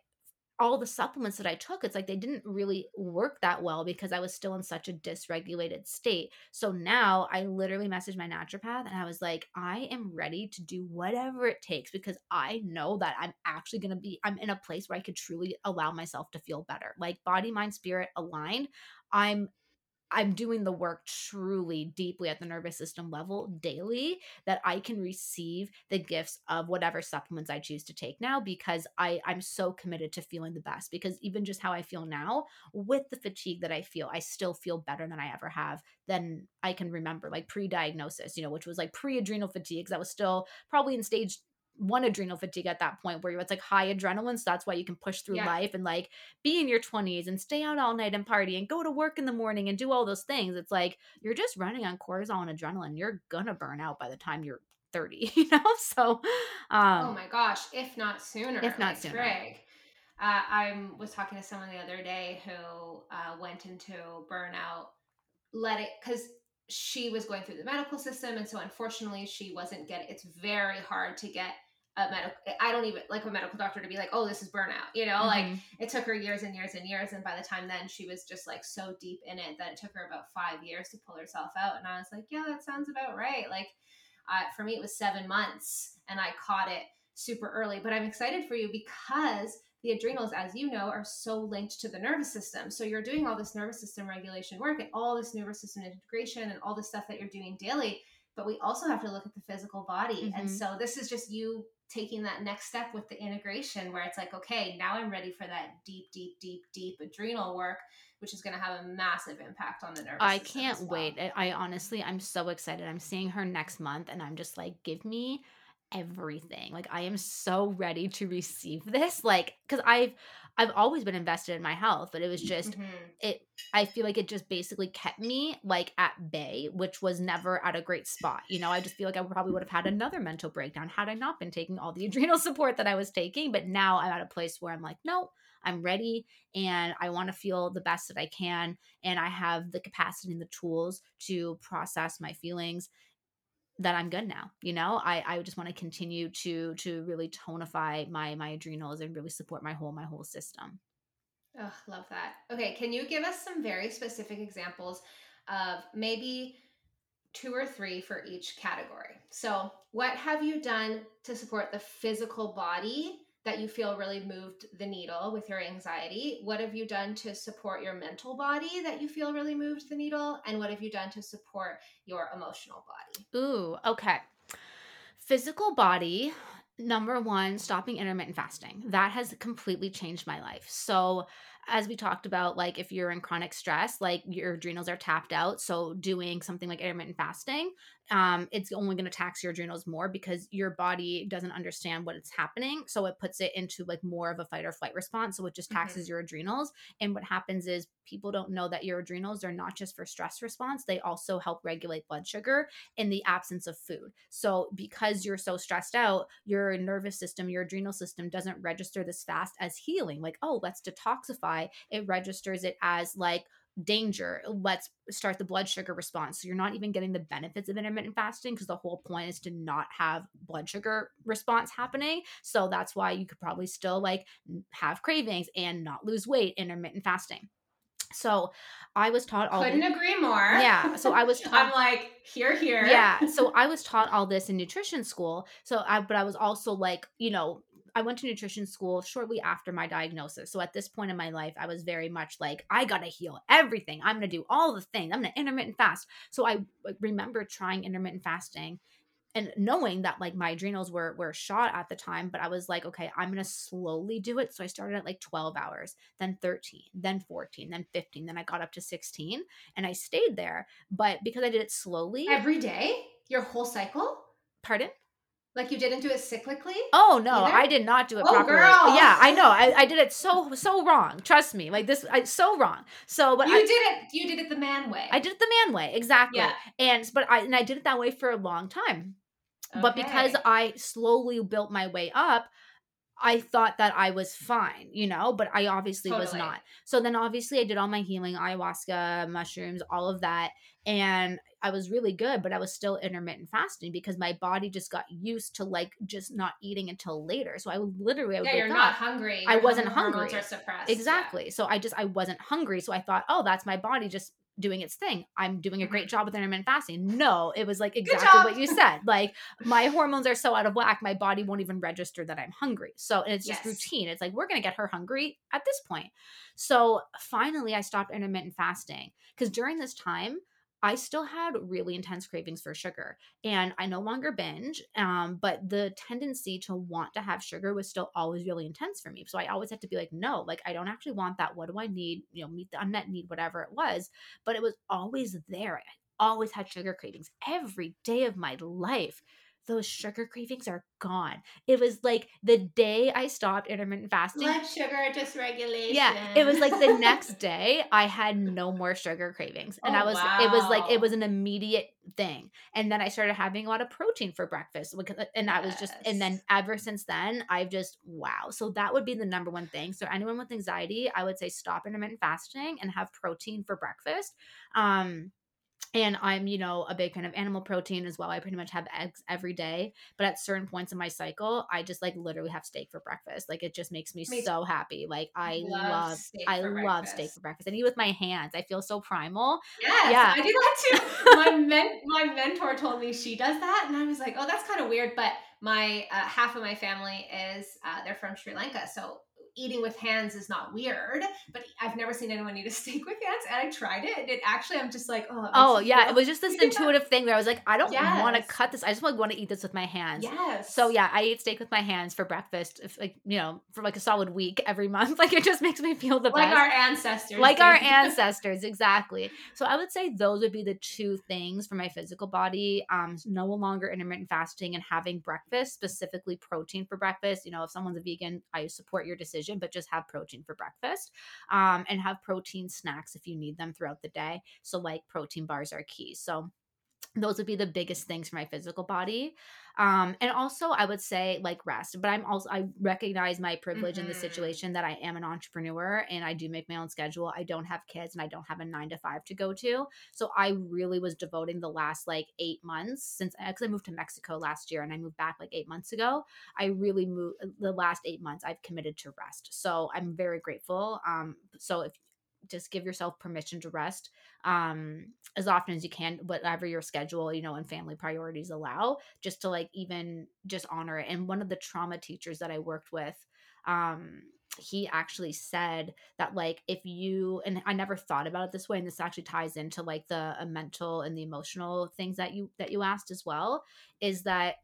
all the supplements that I took, it's like they didn't really work that well because I was still in such a dysregulated state. So now I literally messaged my naturopath and I was like, I am ready to do whatever it takes because I know that I'm actually going to be, I'm in a place where I could truly allow myself to feel better. Like body, mind, spirit aligned. I'm I'm doing the work truly deeply at the nervous system level daily that I can receive the gifts of whatever supplements I choose to take now because I I'm so committed to feeling the best because even just how I feel now with the fatigue that I feel I still feel better than I ever have than I can remember like pre-diagnosis you know which was like pre-adrenal fatigue because I was still probably in stage one adrenal fatigue at that point where it's like high adrenaline so that's why you can push through yeah. life and like be in your 20s and stay out all night and party and go to work in the morning and do all those things it's like you're just running on cortisol and adrenaline you're gonna burn out by the time you're 30 you know so um oh my gosh if not sooner if not like sooner Greg. Uh, I was talking to someone the other day who uh, went into burnout, let it because she was going through the medical system, and so unfortunately she wasn't getting. It's very hard to get a medical i don't even like a medical doctor to be like oh this is burnout you know mm-hmm. like it took her years and years and years and by the time then she was just like so deep in it that it took her about five years to pull herself out and i was like yeah that sounds about right like uh, for me it was seven months and i caught it super early but i'm excited for you because the adrenals as you know are so linked to the nervous system so you're doing all this nervous system regulation work and all this nervous system integration and all the stuff that you're doing daily but we also have to look at the physical body mm-hmm. and so this is just you taking that next step with the integration where it's like okay now i'm ready for that deep deep deep deep adrenal work which is going to have a massive impact on the nervous i can't well. wait I, honestly i'm so excited i'm seeing her next month and i'm just like give me everything like i am so ready to receive this like because i've I've always been invested in my health, but it was just mm-hmm. it I feel like it just basically kept me like at bay, which was never at a great spot. You know, I just feel like I probably would have had another mental breakdown had I not been taking all the adrenal support that I was taking, but now I'm at a place where I'm like, no, I'm ready and I want to feel the best that I can and I have the capacity and the tools to process my feelings that I'm good now. You know, I I just want to continue to to really tonify my my adrenals and really support my whole my whole system. Oh, love that. Okay, can you give us some very specific examples of maybe two or three for each category? So, what have you done to support the physical body that you feel really moved the needle with your anxiety? What have you done to support your mental body that you feel really moved the needle? And what have you done to support your emotional body? Ooh, okay. Physical body, number one, stopping intermittent fasting. That has completely changed my life. So, as we talked about, like if you're in chronic stress, like your adrenals are tapped out. So doing something like intermittent fasting, um, it's only going to tax your adrenals more because your body doesn't understand what is happening. So it puts it into like more of a fight or flight response. So it just mm-hmm. taxes mm-hmm. your adrenals. And what happens is people don't know that your adrenals are not just for stress response, they also help regulate blood sugar in the absence of food. So because you're so stressed out, your nervous system, your adrenal system doesn't register this fast as healing. Like, oh, let's detoxify. It registers it as like, danger let's start the blood sugar response so you're not even getting the benefits of intermittent fasting because the whole point is to not have blood sugar response happening so that's why you could probably still like have cravings and not lose weight intermittent fasting so I was taught all couldn't this. agree more. Yeah. So I was taught I'm like, here, here. Yeah. So I was taught all this in nutrition school. So I but I was also like, you know, I went to nutrition school shortly after my diagnosis. So at this point in my life, I was very much like, I gotta heal everything. I'm gonna do all the things. I'm gonna intermittent fast. So I remember trying intermittent fasting and knowing that like my adrenals were were shot at the time but i was like okay i'm gonna slowly do it so i started at like 12 hours then 13 then 14 then 15 then i got up to 16 and i stayed there but because i did it slowly every day your whole cycle pardon like you didn't do it cyclically? Oh no, either? I did not do it oh, properly. Girl. Yeah, I know. I, I did it so so wrong. Trust me. Like this I so wrong. So but You I, did it you did it the man way. I did it the man way, exactly. Yeah. And but I and I did it that way for a long time. Okay. But because I slowly built my way up, I thought that I was fine, you know, but I obviously totally. was not. So then obviously I did all my healing, ayahuasca, mushrooms, all of that. And I was really good, but I was still intermittent fasting because my body just got used to like just not eating until later. So I literally, I yeah, you're not hungry. I wasn't hungry. Are suppressed. Exactly. Yeah. So I just I wasn't hungry. So I thought, oh, that's my body just doing its thing. I'm doing a great mm-hmm. job with intermittent fasting. No, it was like exactly what you said. Like my hormones are so out of whack, my body won't even register that I'm hungry. So it's just yes. routine. It's like we're gonna get her hungry at this point. So finally, I stopped intermittent fasting because during this time I still had really intense cravings for sugar and I no longer binge. Um, but the tendency to want to have sugar was still always really intense for me. So I always had to be like, no, like I don't actually want that. What do I need? You know, meet the unmet need, whatever it was. But it was always there. I always had sugar cravings every day of my life. Those sugar cravings are gone. It was like the day I stopped intermittent fasting. Blood sugar dysregulation. Yeah, it was like the next day I had no more sugar cravings, and Oh, I was it was like it was an immediate thing. And then I started having a lot of protein for breakfast, uh, and that was just and then ever since then I've just wow. So that would be the number one thing. So anyone with anxiety, I would say stop intermittent fasting and have protein for breakfast. Um and I'm, you know, a big fan of animal protein as well. I pretty much have eggs every day, but at certain points in my cycle, I just like literally have steak for breakfast. Like it just makes me Me so happy. Like I Love love I love steak for breakfast. And eat with my hands. I feel so primal. Yes, Yeah. I do that too. My men- my mentor told me she does that, and I was like, oh, that's kind of weird. But my uh, half of my family is uh, they're from Sri Lanka, so eating with hands is not weird. But I've never seen anyone eat a steak with hands, and I tried it. And it actually, I'm just like, oh, Oh yeah, feel- it was just this intuitive thing where I was like, I don't want to cut this. I just want to eat this with my hands. Yes. So yeah, I eat steak with my hands for breakfast, if, like you know, for like a solid week every month. Like it just makes me feel the like best. our ancestors, like our ancestors exactly so i would say those would be the two things for my physical body um no longer intermittent fasting and having breakfast specifically protein for breakfast you know if someone's a vegan i support your decision but just have protein for breakfast um and have protein snacks if you need them throughout the day. So like protein bars are key. So those would be the biggest things for my physical body um and also i would say like rest but i'm also i recognize my privilege in the Mhm. situation that i am an entrepreneur and i do make my own schedule i don't have kids and i don't have a nine to five to go to so i really was devoting the last like eight months since because i moved to mexico last year and i moved back like eight months ago i really moved the last eight months i've committed to rest so i'm very grateful um so if just give yourself permission to rest um as often as you can whatever your schedule you know and family priorities allow just to like even just honor it. And one of the trauma teachers that i worked with um he actually said that like if you and i never thought about it this way and this actually ties into like the uh, mental and the emotional things that you that you asked as well is that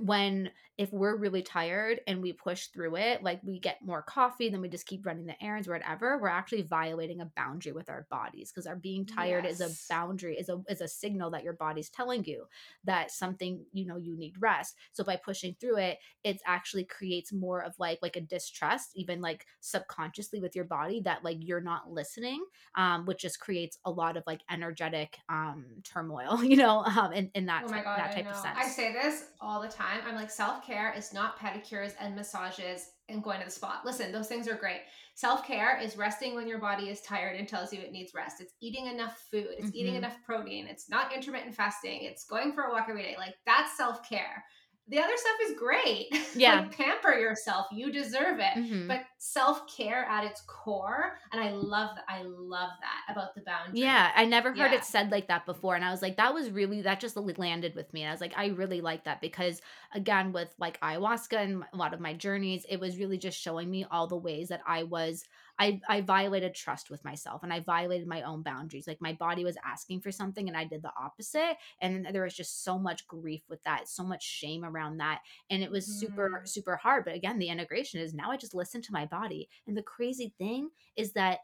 when if we're really tired and we push through it like we get more coffee then we just keep running the errands whatever we're actually violating a boundary with our bodies because our being tired is a boundary is a is a signal that your body's telling you that something you know you need rest. So by pushing through it it actually creates more of like like a distrust even like subconsciously with your body that like you're not listening um which just creates a lot of like energetic um turmoil you know um in, in that Oh type, god, that type of sense I say this all the time. I'm like, self care is not pedicures and massages and going to the spa. Listen, those things are great. Self care is resting when your body is tired and tells you it needs rest. It's eating enough food. It's eating Mhm. enough protein. It's not intermittent fasting. It's going for a walk every day. Like that's self care. The other stuff is great. Yeah. like pamper yourself. You deserve it. Mhm. But self care at its core, and I love that. I love that about the boundary. Yeah, I never heard Yeah. it said like that before. And I was like, that was really, that just landed with me. And I was like, I really like that because, again, with like ayahuasca and a lot of my journeys, it was really just showing me all the ways that I was, I, I violated trust with myself and I violated my own boundaries. Like my body was asking for something and I did the opposite. And there was just so much grief with that, so much shame around that. And it was super, Mhm. super hard. But again, the integration is now I just listen to my body. And the crazy thing is that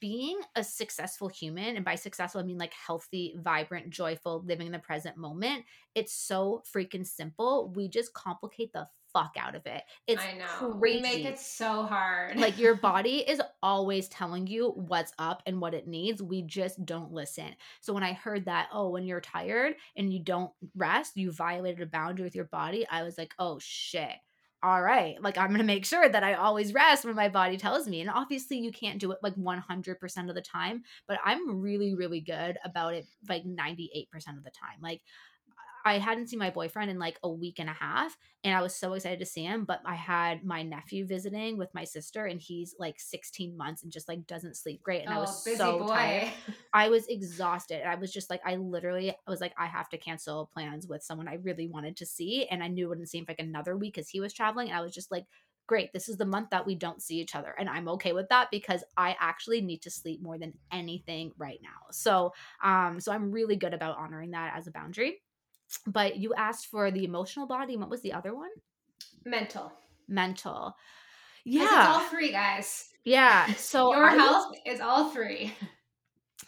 being a successful human and by successful i mean like healthy vibrant joyful living in the present moment it's so freaking simple we just complicate the fuck out of it. It's I know. crazy We make it so hard. like your body is always telling you what's up and what it needs. We just don't listen. So when i heard that oh when you're tired and you don't rest you violated a boundary with your body i was like oh shit. All right. Like i'm gonna make sure that i always rest when my body tells me. And obviously you can't do it like 100% of the time but i'm really really good about it like 98% of the time. Like I hadn't seen my boyfriend in like a week and a half, and I was so excited to see him. But I had my nephew visiting with my sister, and he's like 16 months and just like doesn't sleep great. And I oh, was so boy. tired. I was exhausted. And I was just like, I literally I was like, I have to cancel plans with someone I really wanted to see, and I knew it wouldn't seem like another week because he was traveling. And I was just like, great, this is the month that we don't see each other, and I'm okay with that because I actually need to sleep more than anything right now. So, um, so I'm really good about honoring that as a boundary. But you asked for the emotional body. What was the other one? Mental. Mental. 'Cause It's all three, guys. Yeah. So Your I health is all three.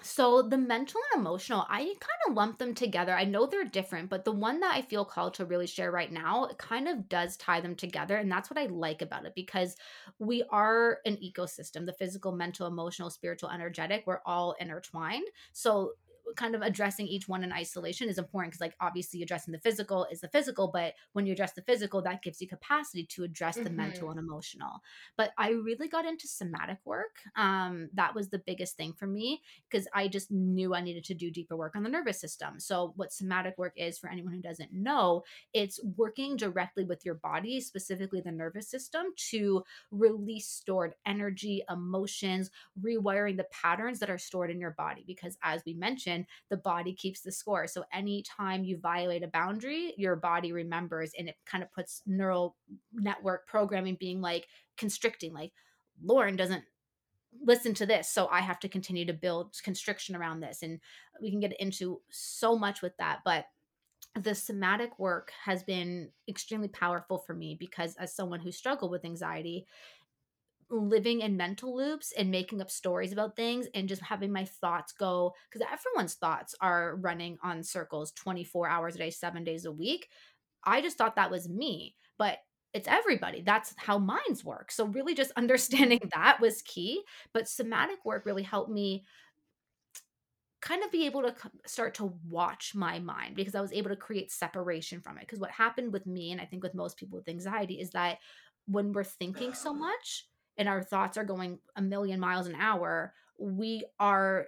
so the mental and emotional, I kind of lump them together. I know they're different, but the one that I feel called to really share right now, it kind of does tie them together. And that's what I like about it because we are an ecosystem the physical, mental, emotional, spiritual, energetic. We're all intertwined. So kind of addressing each one in isolation is important because like obviously addressing the physical is the physical but when you address the physical that gives you capacity to address the mm-hmm. mental and emotional. But i really got into somatic work um that was the biggest thing for me because i just knew i needed to do deeper work on the nervous system. So what somatic work is for anyone who doesn't know it's working directly with your body specifically the nervous system to release stored energy emotions rewiring the patterns that are stored in your body. Because as we mentioned the body keeps the score. So anytime you violate a boundary, your body remembers and it kind of puts neural network programming being like constricting, like Lauren doesn't listen to this so i have to continue to build constriction around this and we can get into so much with that but the somatic work has been extremely powerful for me because as someone who struggled with anxiety living in mental loops and making up stories about things and just having my thoughts go because everyone's thoughts are running on circles 24 hours a day, seven days a week. I just thought that was me, but it's everybody. That's how minds work. So, really, just understanding that was key. But somatic work really helped me kind of be able to start to watch my mind because I was able to create separation from it. Because what happened with me, and I think with most people with anxiety, is that when we're thinking so much, and our thoughts are going a million miles an hour, we are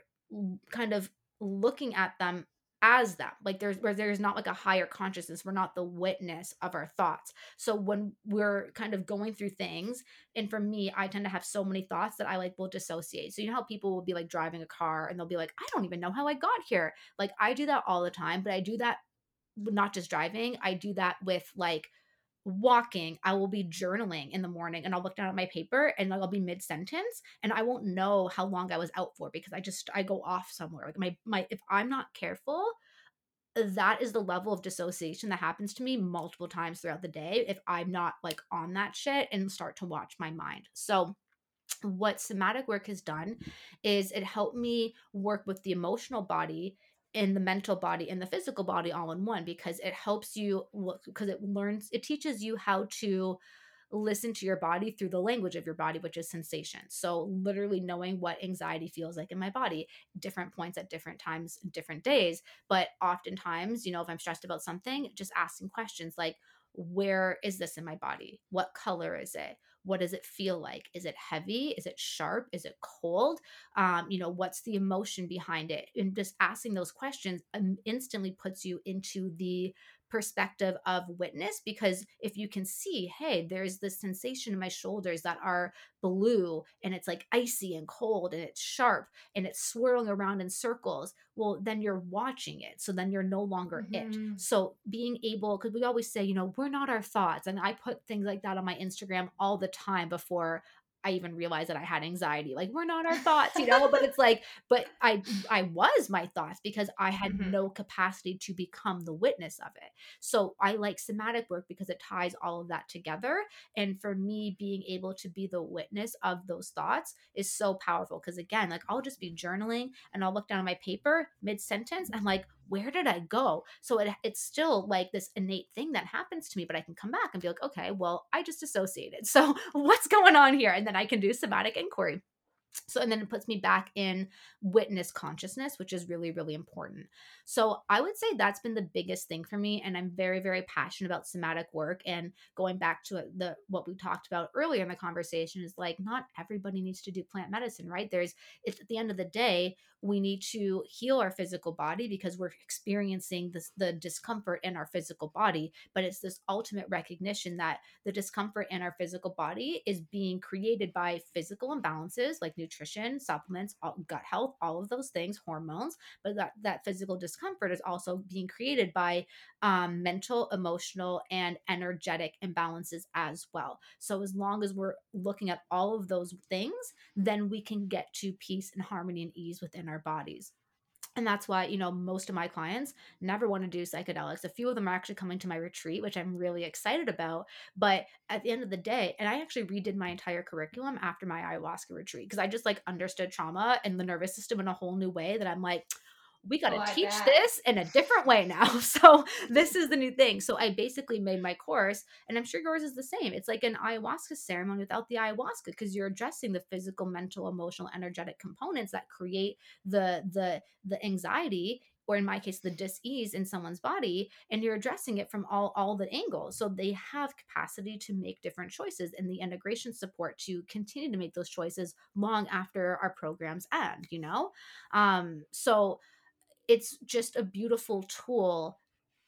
kind of looking at them as them. Like there's where there's not like a higher consciousness. We're not the witness of our thoughts. So when we're kind of going through things and for me i tend to have so many thoughts that i like will dissociate. So you know how people will be like driving a car and they'll be like i don't even know how i got here. Like i do that all the time but i do that not just driving. I do that with like walking, I will be journaling in the morning and I'll look down at my paper and I'll be mid sentence and I won't know how long I was out for because I just I go off somewhere. Like my my if I'm not careful, that is the level of dissociation that happens to me multiple times throughout the day if I'm not like on that shit and start to watch my mind. So what somatic work has done is it helped me work with the emotional body in the mental body and the physical body all in one because it helps you because it learns it teaches you how to listen to your body through the language of your body which is sensation. So literally knowing what anxiety feels like in my body different points at different times different days. But oftentimes you know if i'm stressed about something just asking questions like where is this in my body? What color is it what does it feel like? Is it heavy? Is it sharp? Is it cold? Um, you know what's the emotion behind it? And just asking those questions um, instantly puts you into the perspective of witness because if you can see hey there's this sensation in my shoulders that are blue and it's like icy and cold and it's sharp and it's swirling around in circles well then you're watching it so then you're no longer mm-hmm. it so being able because we always say you know we're not our thoughts and i put things like that on my instagram all the time before I even realized that I had anxiety. Like we're not our thoughts, you know, but it's like, but I I was my thoughts because I had mm-hmm. no capacity to become the witness of it. So I like somatic work because it ties all of that together. And for me, being able to be the witness of those thoughts is so powerful. Cause again, like I'll just be journaling and I'll look down at my paper mid sentence. I'm like, where did I go? So it, it's still like this innate thing that happens to me, but I can come back and be like, okay, well, I just associated. So what's going on here? And then I can do somatic inquiry. So, and then it puts me back in witness consciousness, which is really, really important. So, I would say that's been the biggest thing for me. And I'm very, very passionate about somatic work. And going back to the what we talked about earlier in the conversation is like, not everybody needs to do plant medicine, right? There's, it's at the end of the day, we need to heal our physical body because we're experiencing this, the discomfort in our physical body. But it's this ultimate recognition that the discomfort in our physical body is being created by physical imbalances like nutrition, supplements, all, gut health, all of those things, hormones. But that, that physical discomfort is also being created by um, mental, emotional, and energetic imbalances as well. So as long as we're looking at all of those things, then we can get to peace and harmony and ease within our bodies. and that's why you know most of my clients never want to do psychedelics a few of them are actually coming to my retreat which i'm really excited about but at the end of the day and i actually redid my entire curriculum after my ayahuasca retreat because i just like understood trauma and the nervous system in a whole new way that i'm like we got to oh, teach this in a different way now. So this is the new thing. So I basically made my course, and I'm sure yours is the same. It's like an ayahuasca ceremony without the ayahuasca because you're addressing the physical, mental, emotional, energetic components that create the the the anxiety or in my case the dis-ease in someone's body and you're addressing it from all all the angles so they have capacity to make different choices and the integration support to continue to make those choices long after our programs end you know um so it's just a beautiful tool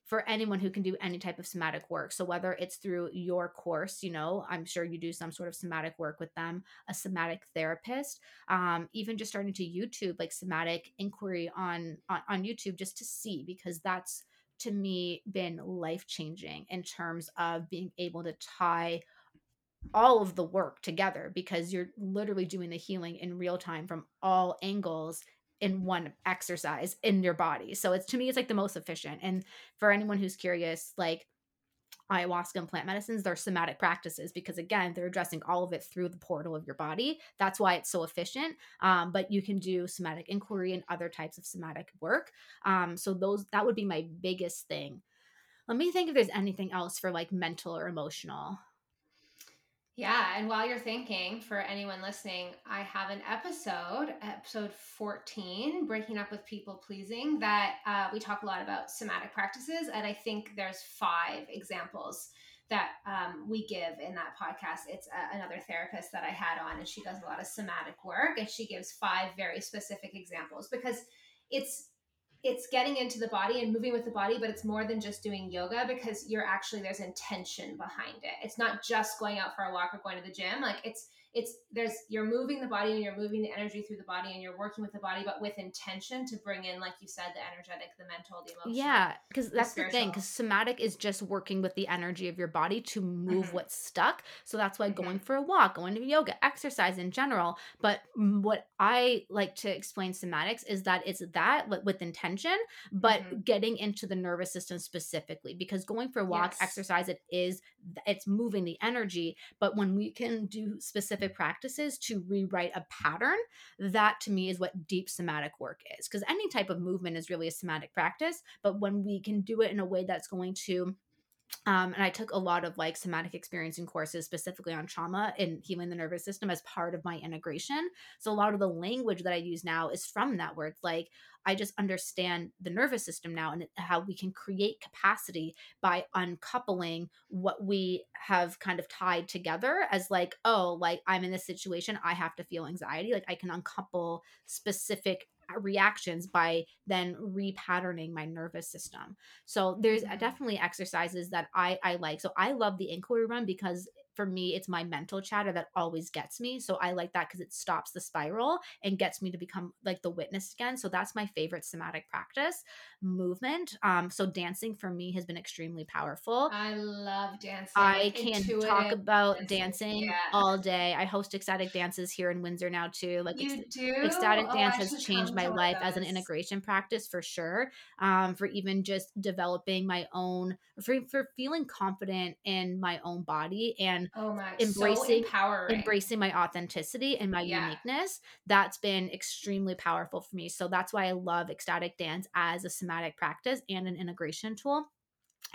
for anyone who can do any type of somatic work. So whether it's through your course, you know, I'm sure you do some sort of somatic work with them, a somatic therapist, um, even just starting to YouTube like somatic inquiry on, on on YouTube just to see because that's to me been life changing in terms of being able to tie all of the work together because you're literally doing the healing in real time from all angles in one exercise in your body. So it's to me it's like the most efficient. And for anyone who's curious, like ayahuasca and plant medicines, they're somatic practices because again, they're addressing all of it through the portal of your body. That's why it's so efficient. Um, but you can do somatic inquiry and other types of somatic work. Um, so those that would be my biggest thing. Let me think if there's anything else for like mental or emotional. Yeah, and while you're thinking, for anyone listening, I have an episode, episode 14, Breaking Up with People Pleasing, that uh, we talk a lot about somatic practices. And I think there's five examples that um, we give in that podcast. It's a, another therapist that I had on, and she does a lot of somatic work, and she gives five very specific examples because it's it's getting into the body and moving with the body, but it's more than just doing yoga because you're actually there's intention behind it. It's not just going out for a walk or going to the gym. Like it's it's there's you're moving the body and you're moving the energy through the body and you're working with the body but with intention to bring in like you said the energetic the mental the emotional yeah because that's the, the thing because somatic is just working with the energy of your body to move mm-hmm. what's stuck so that's why mm-hmm. going for a walk going to yoga exercise in general but what i like to explain somatics is that it's that with intention but mm-hmm. getting into the nervous system specifically because going for a walk yes. exercise it is it's moving the energy but when we can do specific specific practices to rewrite a pattern, that to me is what deep somatic work is. Because any type of movement is really a somatic practice, but when we can do it in a way that's going to um, and I took a lot of like somatic experiencing courses specifically on trauma and healing the nervous system as part of my integration. So a lot of the language that I use now is from that it's like I just understand the nervous system now and how we can create capacity by uncoupling what we have kind of tied together as like, oh, like I'm in this situation, I have to feel anxiety. Like I can uncouple specific reactions by then repatterning my nervous system. So there's mm-hmm. definitely exercises that I I like. So I love the inquiry run because for me it's my mental chatter that always gets me so i like that because it stops the spiral and gets me to become like the witness again so that's my favorite somatic practice movement um so dancing for me has been extremely powerful i love dancing i can Intuitive talk about dancing, yeah. all day i host ecstatic dances here in windsor now too like you ex- do? ecstatic oh, dance has changed my life as an integration practice for sure um for even just developing my own for, for feeling confident in my own body and oh my embracing so embracing my authenticity and my yeah. uniqueness that's been extremely powerful for me. So that's why i love ecstatic dance as a somatic practice and an integration tool.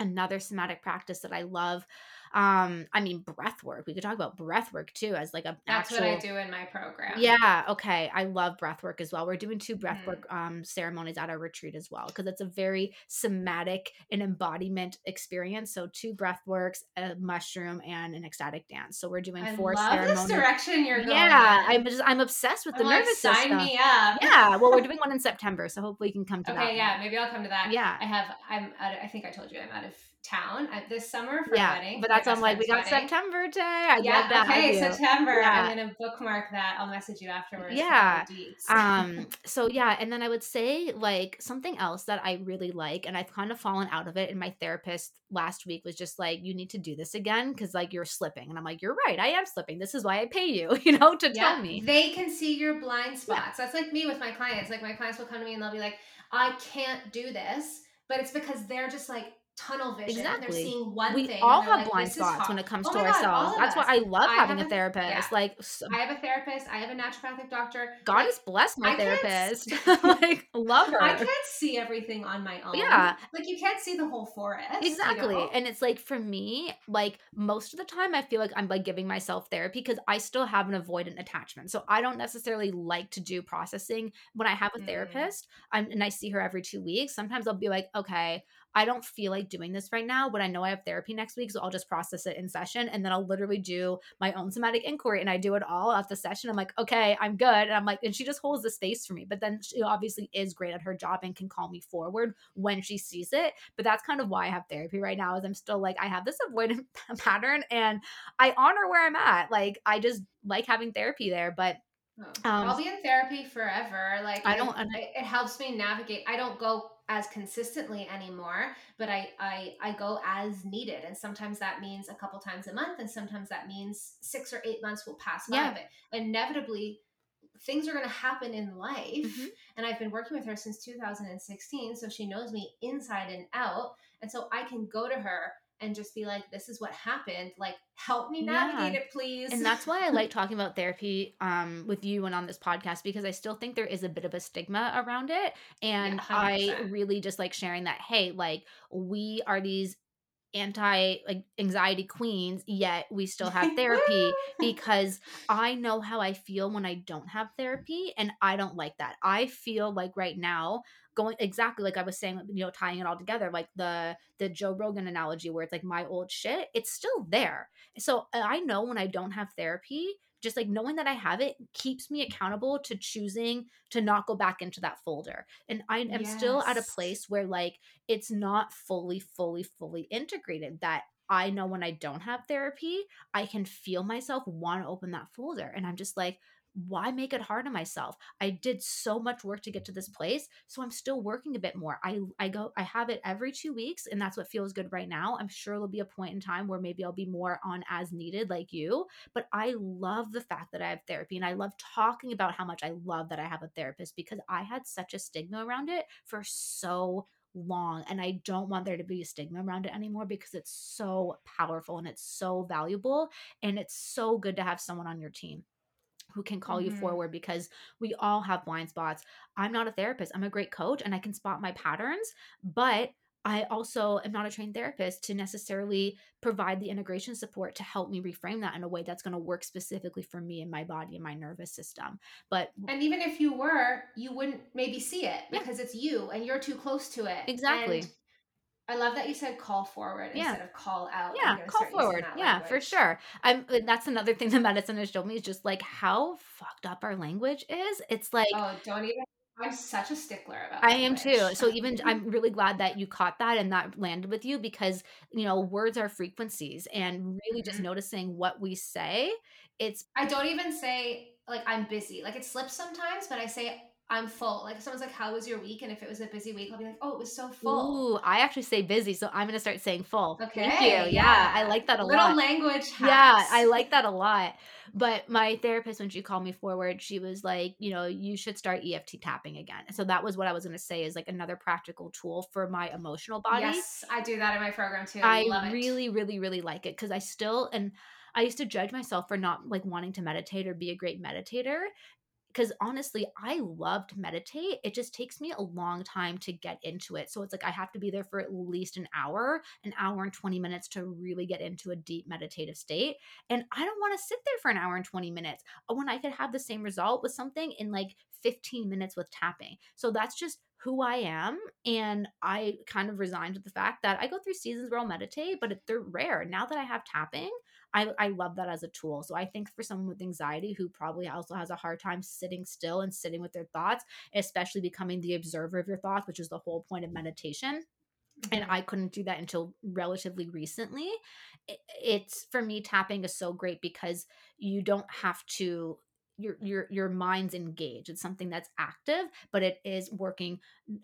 Another somatic practice that i love um i mean breath work. We could talk about breath work too as like a that's actual, what i do in my program. Yeah okay i love breath work as well. We're doing two breath mm. work um ceremonies at our retreat as well because it's a very somatic and embodiment experience. So two breath works a mushroom and an ecstatic dance. So we're doing I four love ceremonies. this direction you're going yeah in. i'm just i'm obsessed with I'm the like, nervous sign system me up. Yeah well we're doing one in september so hopefully you can come to okay, that okay yeah maybe i'll come to that. Yeah. I have i'm out of, i think i told you i'm out of town at this summer for yeah, wedding. But that's I'm like we got wedding. September day. I yeah, that. Okay, September. Yeah. I'm gonna bookmark that. I'll message you afterwards. Yeah. um. So yeah, and then I would say like something else that I really like, and I've kind of fallen out of it. And my therapist last week was just like, "You need to do this again because like you're slipping." And I'm like, "You're right. I am slipping. This is why I pay you. You know, to yeah. tell me." They can see your blind spots. That's like me with my clients. Like my clients will come to me and they'll be like I can't do this, but it's because they're just like tunnel vision. Exactly. They're seeing one we thing. all have like, blind spots when it comes oh to ourselves. God, That's why I love I having a, a, therapist. Yeah. Like so, I have a therapist. I have a naturopathic doctor. God like, has blessed my I therapist. like love her. I can't see everything on my own. Yeah. Like you can't see the whole forest. Exactly. You know? And it's like for me, like most of the time I feel like I'm like giving myself therapy because I still have an avoidant attachment. So I don't necessarily like to do processing when I have a mm. therapist. I'm, and I see her every two weeks. Sometimes I'll be like, okay, I don't feel like doing this right now, but I know I have therapy next week. So I'll just process it in session and then I'll literally do my own somatic inquiry and I do it all at the session. I'm like, okay, I'm good. And I'm like, and she just holds the space for me. But then she obviously is great at her job and can call me forward when she sees it. But that's kind of why I have therapy right now is I'm still like, I have this avoidant pattern and I honor where I'm at. Like I just like having therapy there. But Oh. Um, I'll be in therapy forever. Like I don't. It, it, helps me navigate. I don't go as consistently anymore, but I, I I go as needed, and sometimes that means a couple times a month, and sometimes that means six or eight months will pass by. Yeah. But inevitably, things are going to happen in life, mm-hmm. and I've been working with her since 2016, so she knows me inside and out, and so I can go to her and just be like this is what happened. Like help me navigate yeah. it please. And that's why i like talking about therapy um with you and on this podcast because i still think there is a bit of a stigma around it. And yeah, i really just like sharing that hey like we are these anti like anxiety queens yet we still have therapy because i know how i feel when i don't have therapy and i don't like that. I feel like right now going exactly like I was saying, you know, tying it all together, like the the Joe Rogan analogy where it's like my old shit, it's still there. So uh, I know when I don't have therapy, just like knowing that I have it keeps me accountable to choosing to not go back into that folder. And I am yes. still at a place where like it's not fully, fully, fully integrated that I know when I don't have therapy, I can feel myself want to open that folder. And I'm just like, why make it hard on myself? I did so much work to get to this place so i'm still working a bit more. I i go i have it every two weeks and that's what feels good right now. I'm sure there'll be a point in time where maybe i'll be more on as needed like you but i love the fact that i have therapy and i love talking about how much i love that i have a therapist because i had such a stigma around it for so long and i don't want there to be a stigma around it anymore because it's so powerful and it's so valuable and it's so good to have someone on your team who can call mm-hmm. you forward because we all have blind spots. I'm not a therapist. I'm a great coach and I can spot my patterns, but I also am not a trained therapist to necessarily provide the integration support to help me reframe that in a way that's going to work specifically for me and my body and my nervous system. But and even if you were, you wouldn't maybe see it because yeah. it's you and you're too close to it. Exactly. And I love that you said call forward yeah. instead of call out. Yeah, call forward. Yeah, language. for sure. I'm. That's another thing that medicine has shown me is just like how fucked up our language is. It's like oh, don't even. I'm such a stickler about. I am too. So even I'm really glad that you caught that and that landed with you because you know words are frequencies and really just mm-hmm. noticing what we say. It's. I don't even say like I'm busy. Like it slips sometimes, but I say I'm full. Like if someone's like, "How was your week?" and if it was a busy week, I'll be like, "Oh, it was so full." Ooh, I actually say busy, so I'm gonna start saying full. Okay, thank you. Yeah, yeah. I like that a Little lot. Little language. Hacks. Yeah, I like that a lot. But my therapist, when she called me forward, she was like, you know, you should start EFT tapping again. So that was what I was gonna say is like another practical tool for my emotional body. Yes, I do that in my program too. I, love it. I really, really, really like it because I still and. I used to judge myself for not like wanting to meditate or be a great meditator because honestly, I love to meditate. It just takes me a long time to get into it. So it's like I have to be there for at least an hour, an hour and 20 minutes to really get into a deep meditative state. And I don't want to sit there for an hour and 20 minutes uh, when I could have the same result with something in like 15 minutes with tapping. So that's just who I am. And I kind of resigned to the fact that I go through seasons where I'll meditate, but they're rare. Now that I have tapping, I, I love that as a tool. So I think for someone with anxiety who probably also has a hard time sitting still and sitting with their thoughts, especially becoming the observer of your thoughts, which is the whole point of meditation. And mm-hmm. I couldn't do that until relatively recently. It's for me, tapping is so great because you don't have to your your your mind's engaged. It's something that's active but it is working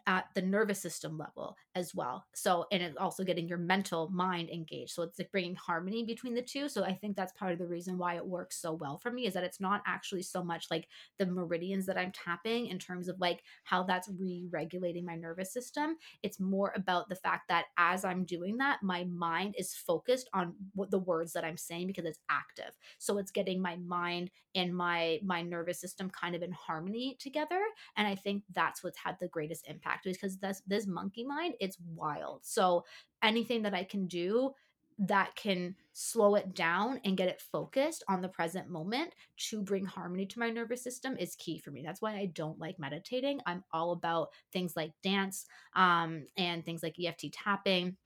at the nervous system level as well. So and it's also getting your mental mind engaged. So it's like bringing harmony between the two. So i think that's part of the reason why it works so well for me is that it's not actually so much like the meridians that i'm tapping in terms of like how that's re-regulating my nervous system. It's more about the fact that as i'm doing that my mind is focused on what the words that i'm saying because it's active. So it's getting my mind and my my nervous system kind of in harmony together and i think that's what's had the greatest impact because this this monkey mind it's wild so anything that i can do that can slow it down and get it focused on the present moment to bring harmony to my nervous system is key for me. That's why I don't like meditating. I'm all about things like dance um, and things like EFT tapping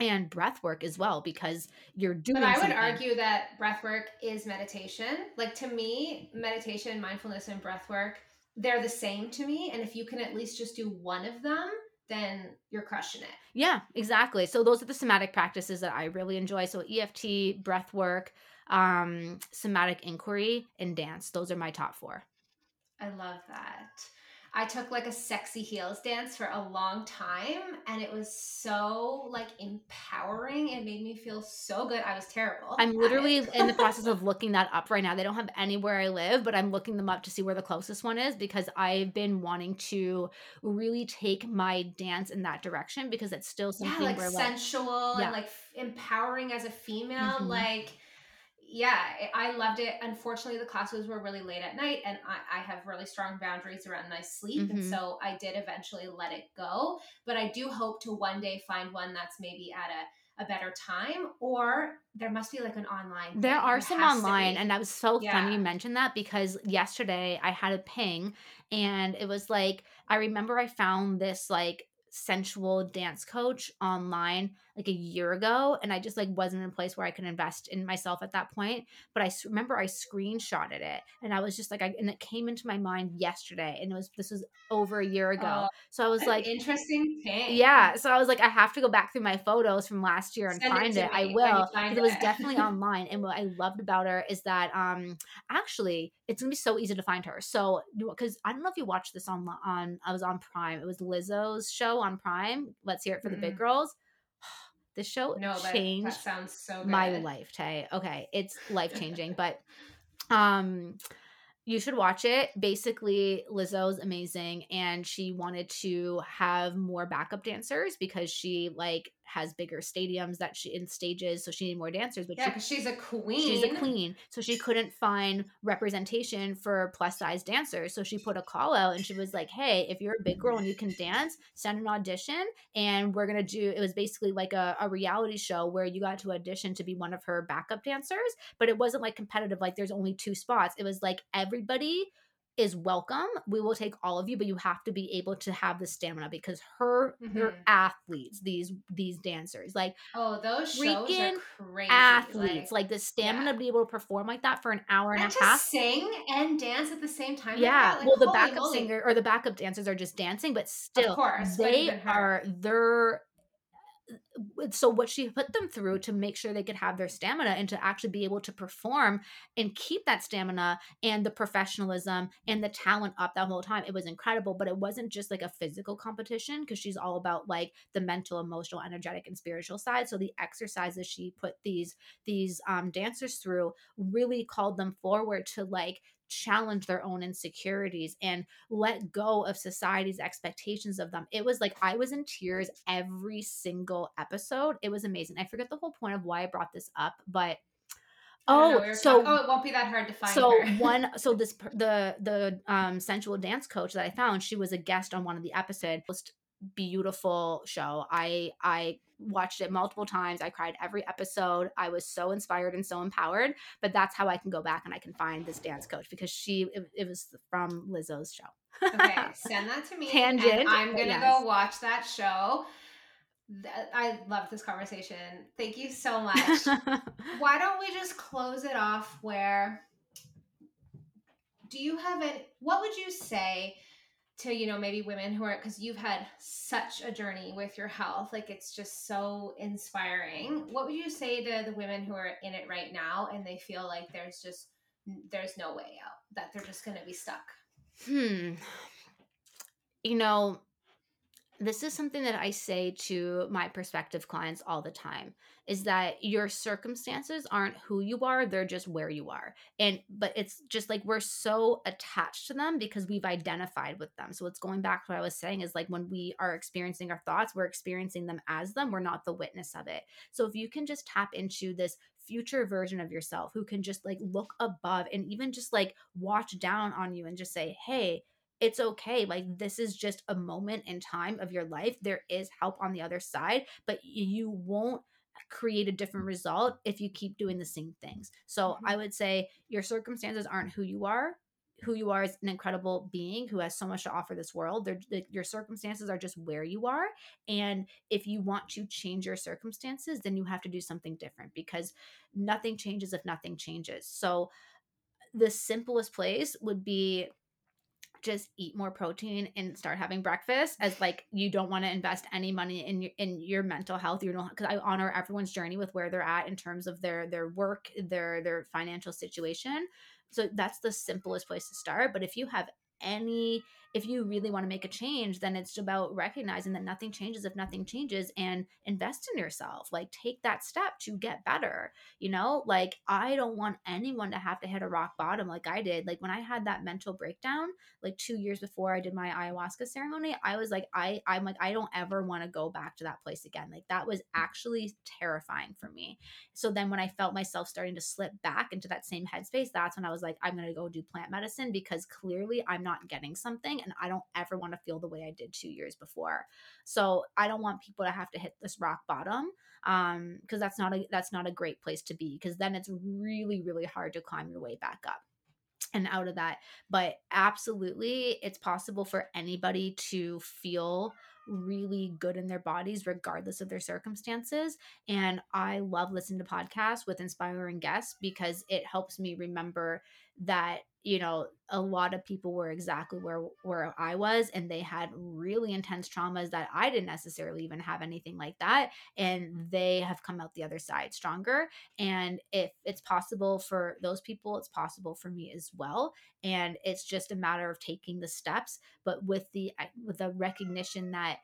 and breath work as well because you're doing but i would something. argue that breath work is meditation. Like to me meditation mindfulness and breath work they're the same to me. And if you can at least just do one of them then you're crushing it. Yeah exactly. So those are the somatic practices that i really enjoy. So eft breath work um somatic inquiry and dance. Those are my top four. I love that I took like a sexy heels dance for a long time and it was so like empowering. It made me feel so good. I was terrible. I'm literally in the process of looking that up right now. They don't have anywhere I live, but I'm looking them up to see where the closest one is because I've been wanting to really take my dance in that direction because it's still something yeah, like where sensual like, yeah. and like empowering as a female. Mm-hmm. Like yeah, I loved it. Unfortunately, the classes were really late at night, and I, I have really strong boundaries around my sleep. Mm-hmm. And so I did eventually let it go. But I do hope to one day find one that's maybe at a, a better time, or there must be like an online. There are some online, and that was so yeah. funny you mentioned that because yesterday I had a ping, and it was like, I remember I found this like sensual dance coach online like a year ago and i just like wasn't in a place where i could invest in myself at that point but i remember i screenshotted it and i was just like I, and it came into my mind yesterday and it was this was over a year ago oh, so i was like interesting thing yeah so i was like i have to go back through my photos from last year and Send find it, it. i will it was definitely online and what i loved about her is that um actually it's gonna be so easy to find her so because i don't know if you watched this on on i was on prime it was lizzo's show on prime let's hear it for mm-hmm. the big girls the show no, changed sounds so good. my life, Tay. Okay, it's life changing, but um you should watch it. Basically, Lizzo's amazing and she wanted to have more backup dancers because she like has bigger stadiums that she in stages, so she needed more dancers. But yeah, she, she's a queen. She's a queen, so she couldn't find representation for plus size dancers. So she put a call out, and she was like, "Hey, if you're a big girl and you can dance, send an audition, and we're gonna do." It was basically like a, a reality show where you got to audition to be one of her backup dancers, but it wasn't like competitive. Like there's only two spots. It was like everybody is welcome. We will take all of you, but you have to be able to have the stamina because her mm-hmm. they're athletes, these these dancers. Like oh, those freaking crazy athletes. Like, like, the stamina yeah. to be able to perform like that for an hour and, and a half. Sing and dance at the same time. Yeah. Like well the backup moly. singer or the backup dancers are just dancing, but still course, they are they're so what she put them through to make sure they could have their stamina and to actually be able to perform and keep that stamina and the professionalism and the talent up that whole time it was incredible but it wasn't just like a physical competition because she's all about like the mental emotional energetic and spiritual side so the exercises she put these these um, dancers through really called them forward to like challenge their own insecurities and let go of society's expectations of them. It was like I was in tears every single episode. It was amazing. I forget the whole point of why I brought this up, but Oh, we so talking, oh, it won't be that hard to find. So one, so this the the um sensual dance coach that I found, she was a guest on one of the episodes. Most beautiful show. I I watched it multiple times. I cried every episode. I was so inspired and so empowered. But that's how I can go back and I can find this dance coach because she it, it was from Lizzo's show. okay, send that to me. Tangent. I'm gonna yes. go watch that show. I love this conversation. Thank you so much. Why don't we just close it off where do you have it? What would you say to you know maybe women who are because you've had such a journey with your health like it's just so inspiring what would you say to the women who are in it right now and they feel like there's just there's no way out, that they're just going to be stuck? Hmm. You know, this is something that I say to my prospective clients all the time is that your circumstances aren't who you are, they're just where you are. And but it's just like we're so attached to them because we've identified with them. So it's going back to what I was saying is like when we are experiencing our thoughts, we're experiencing them as them, we're not the witness of it. So if you can just tap into this future version of yourself who can just like look above and even just like watch down on you and just say, "Hey, it's okay. Like, this is just a moment in time of your life. There is help on the other side, but you won't create a different result if you keep doing the same things. So, mm-hmm. I would say your circumstances aren't who you are. Who you are is an incredible being who has so much to offer this world. They're, your circumstances are just where you are. And if you want to change your circumstances, then you have to do something different because nothing changes if nothing changes. So, the simplest place would be just eat more protein and start having breakfast as like you don't want to invest any money in your in your mental health you don't because i honor everyone's journey with where they're at in terms of their their work their their financial situation. So that's the simplest place to start but if you have any if you really want to make a change then it's about recognizing that nothing changes if nothing changes and invest in yourself like take that step to get better you know? Like i don't want anyone to have to hit a rock bottom like i did. Like when i had that mental breakdown like 2 years before i did my ayahuasca ceremony i was like i i'm like i don't ever want to go back to that place again. Like that was actually terrifying for me. So then when i felt myself starting to slip back into that same headspace that's when i was like i'm going to go do plant medicine because clearly i'm not getting something and I don't ever want to feel the way I did 2 years before. So I don't want people to have to hit this rock bottom um because that's not a that's not a great place to be because then it's really really hard to climb your way back up and out of that. But absolutely, it's possible for anybody to feel really good in their bodies, regardless of their circumstances. And I love listening to podcasts with inspiring guests because it helps me remember that you know a lot of people were exactly where where I was and they had really intense traumas that I didn't necessarily even have anything like that and they have come out the other side stronger and if it's possible for those people it's possible for me as well and it's just a matter of taking the steps but with the with the recognition that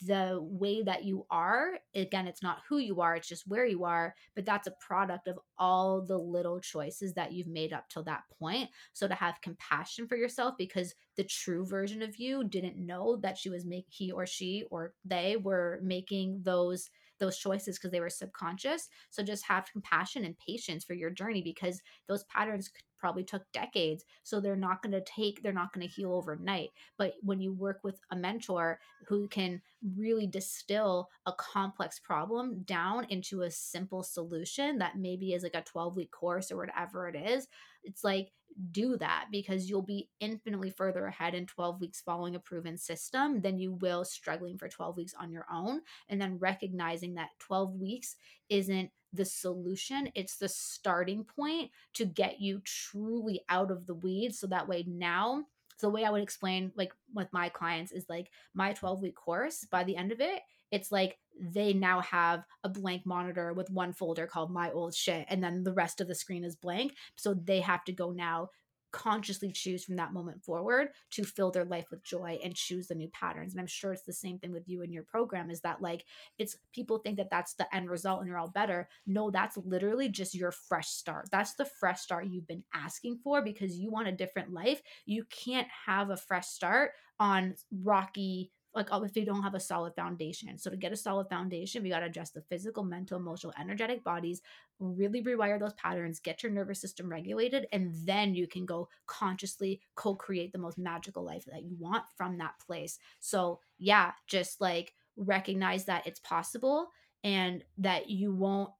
the way that you are again it's not who you are it's just where you are but that's a product of all the little choices that you've made up till that point. So to have compassion for yourself because the true version of you didn't know that she was make he or she or they were making those those choices because they were subconscious so just have compassion and patience for your journey because those patterns probably took decades so they're not going to take they're not going to heal overnight but when you work with a mentor who can really distill a complex problem down into a simple solution that maybe is like a 12 week course or whatever it is it's like do that because you'll be infinitely further ahead in 12 weeks following a proven system than you will struggling for 12 weeks on your own. And then recognizing that 12 weeks isn't the solution it's the starting point to get you truly out of the weeds. So that way now so the way i would explain like with my clients is like my 12 week course by the end of it it's like they now have a blank monitor with one folder called my old shit and then the rest of the screen is blank. So they have to go now consciously choose from that moment forward to fill their life with joy and choose the new patterns. And i'm sure it's the same thing with you and your program is that like it's people think that that's the end result and you're all better. No that's literally just your fresh start. That's the fresh start you've been asking for because you want a different life. You can't have a fresh start on rocky like if you don't have a solid foundation. So to get a solid foundation, we got to address the physical, mental, emotional, energetic bodies, really rewire those patterns, get your nervous system regulated, and then you can go consciously co-create the most magical life that you want from that place. So yeah, just like recognize that it's possible and that you won't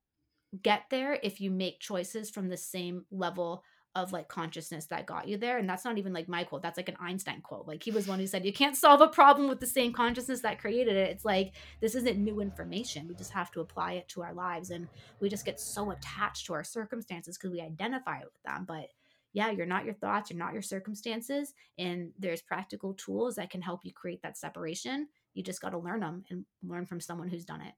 get there if you make choices from the same level of like consciousness that got you there. And that's not even like my quote, that's like an Einstein quote. Like he was one who said, You can't solve a problem with the same consciousness that created it. It's like this isn't new information. We just have to apply it to our lives. And we just get so attached to our circumstances because we identify with them. But yeah, you're not your thoughts, you're not your circumstances. And there's practical tools that can help you create that separation. You just got to learn them and learn from someone who's done it.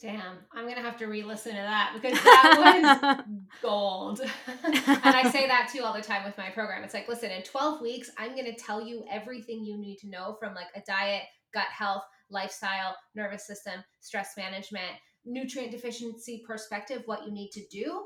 Damn, I'm gonna have to re-listen to that because that was gold. and I say that too all the time with my program. It's like, listen, in 12 weeks, I'm gonna tell you everything you need to know from like a diet, gut health, lifestyle, nervous system, stress management, nutrient deficiency perspective, what you need to do.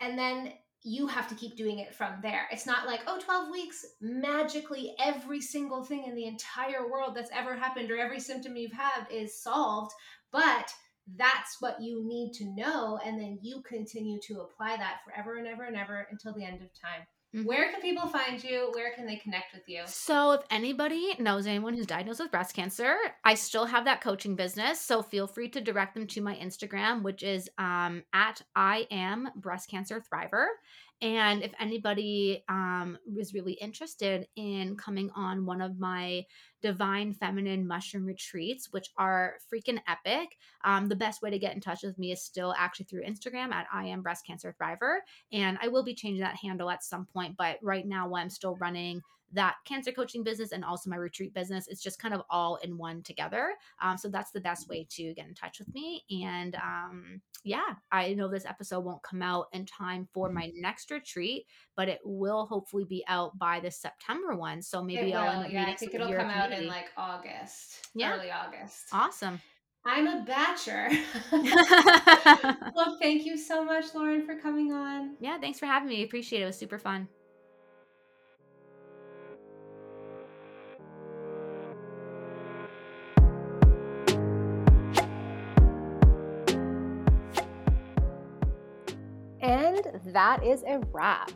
And then you have to keep doing it from there. It's not like, oh, 12 weeks, magically every single thing in the entire world that's ever happened or every symptom you've had is solved. But that's what you need to know and then you continue to apply that forever and ever and ever until the end of time. Mm-hmm. where can people find you? Where can they connect with you? So if anybody knows anyone who's diagnosed with breast cancer i still have that coaching business so feel free to direct them to my instagram which is um, at i am breast cancer thriver and if anybody um, is really interested in coming on one of my divine feminine mushroom retreats, which are freaking epic, um, the best way to get in touch with me is still actually through Instagram at I am breast cancer thriver. And I will be changing that handle at some point. But right now, while I'm still running that cancer coaching business and also my retreat business. It's just kind of all in one together. Um, so that's the best way to get in touch with me. And um, yeah, I know this episode won't come out in time for my next retreat, but it will hopefully be out by the September one. So maybe it I'll yeah, I think it'll come out in like August, yeah. early August. Awesome. I'm a batcher. well, thank you so much, Lauren, for coming on. Yeah, thanks for having me. Appreciate it. It was super fun. That is a wrap.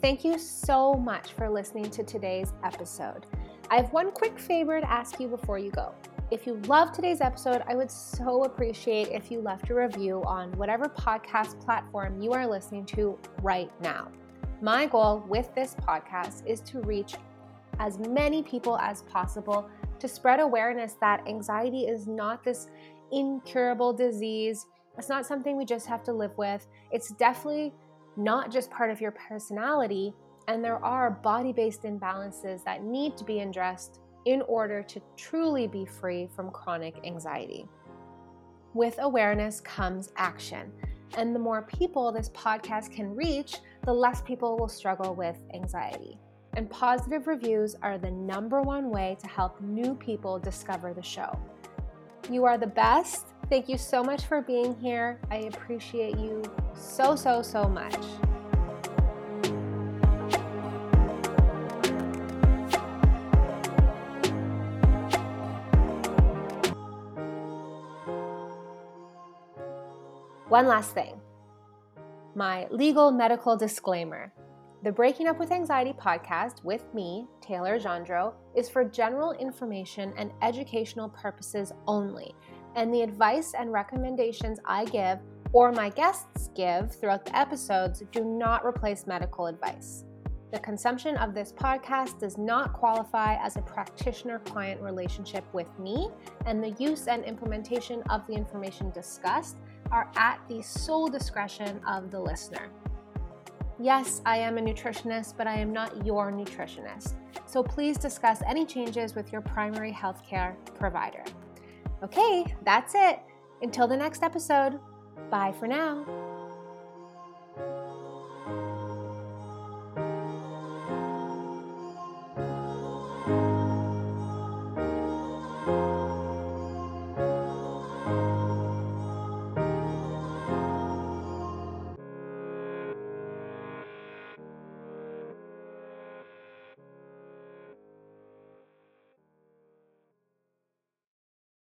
Thank you so much for listening to today's episode. I have one quick favor to ask you before you go. If you love today's episode, I would so appreciate if you left a review on whatever podcast platform you are listening to right now. My goal with this podcast is to reach as many people as possible to spread awareness that anxiety is not this incurable disease. It's not something we just have to live with. It's definitely not just part of your personality, and there are body based imbalances that need to be addressed in order to truly be free from chronic anxiety. With awareness comes action. And the more people this podcast can reach, the less people will struggle with anxiety. And positive reviews are the number one way to help new people discover the show. You are the best. Thank you so much for being here. I appreciate you so, so, so much. One last thing my legal medical disclaimer. The Breaking Up with Anxiety podcast with me, Taylor Gendron, is for general information and educational purposes only, and the advice and recommendations I give or my guests give throughout the episodes do not replace medical advice. The consumption of this podcast does not qualify as a practitioner client relationship with me, and the use and implementation of the information discussed are at the sole discretion of the listener. Yes, I am a nutritionist, but I am not your nutritionist. So please discuss any changes with your primary healthcare provider. Okay, that's it. Until the next episode, bye for now.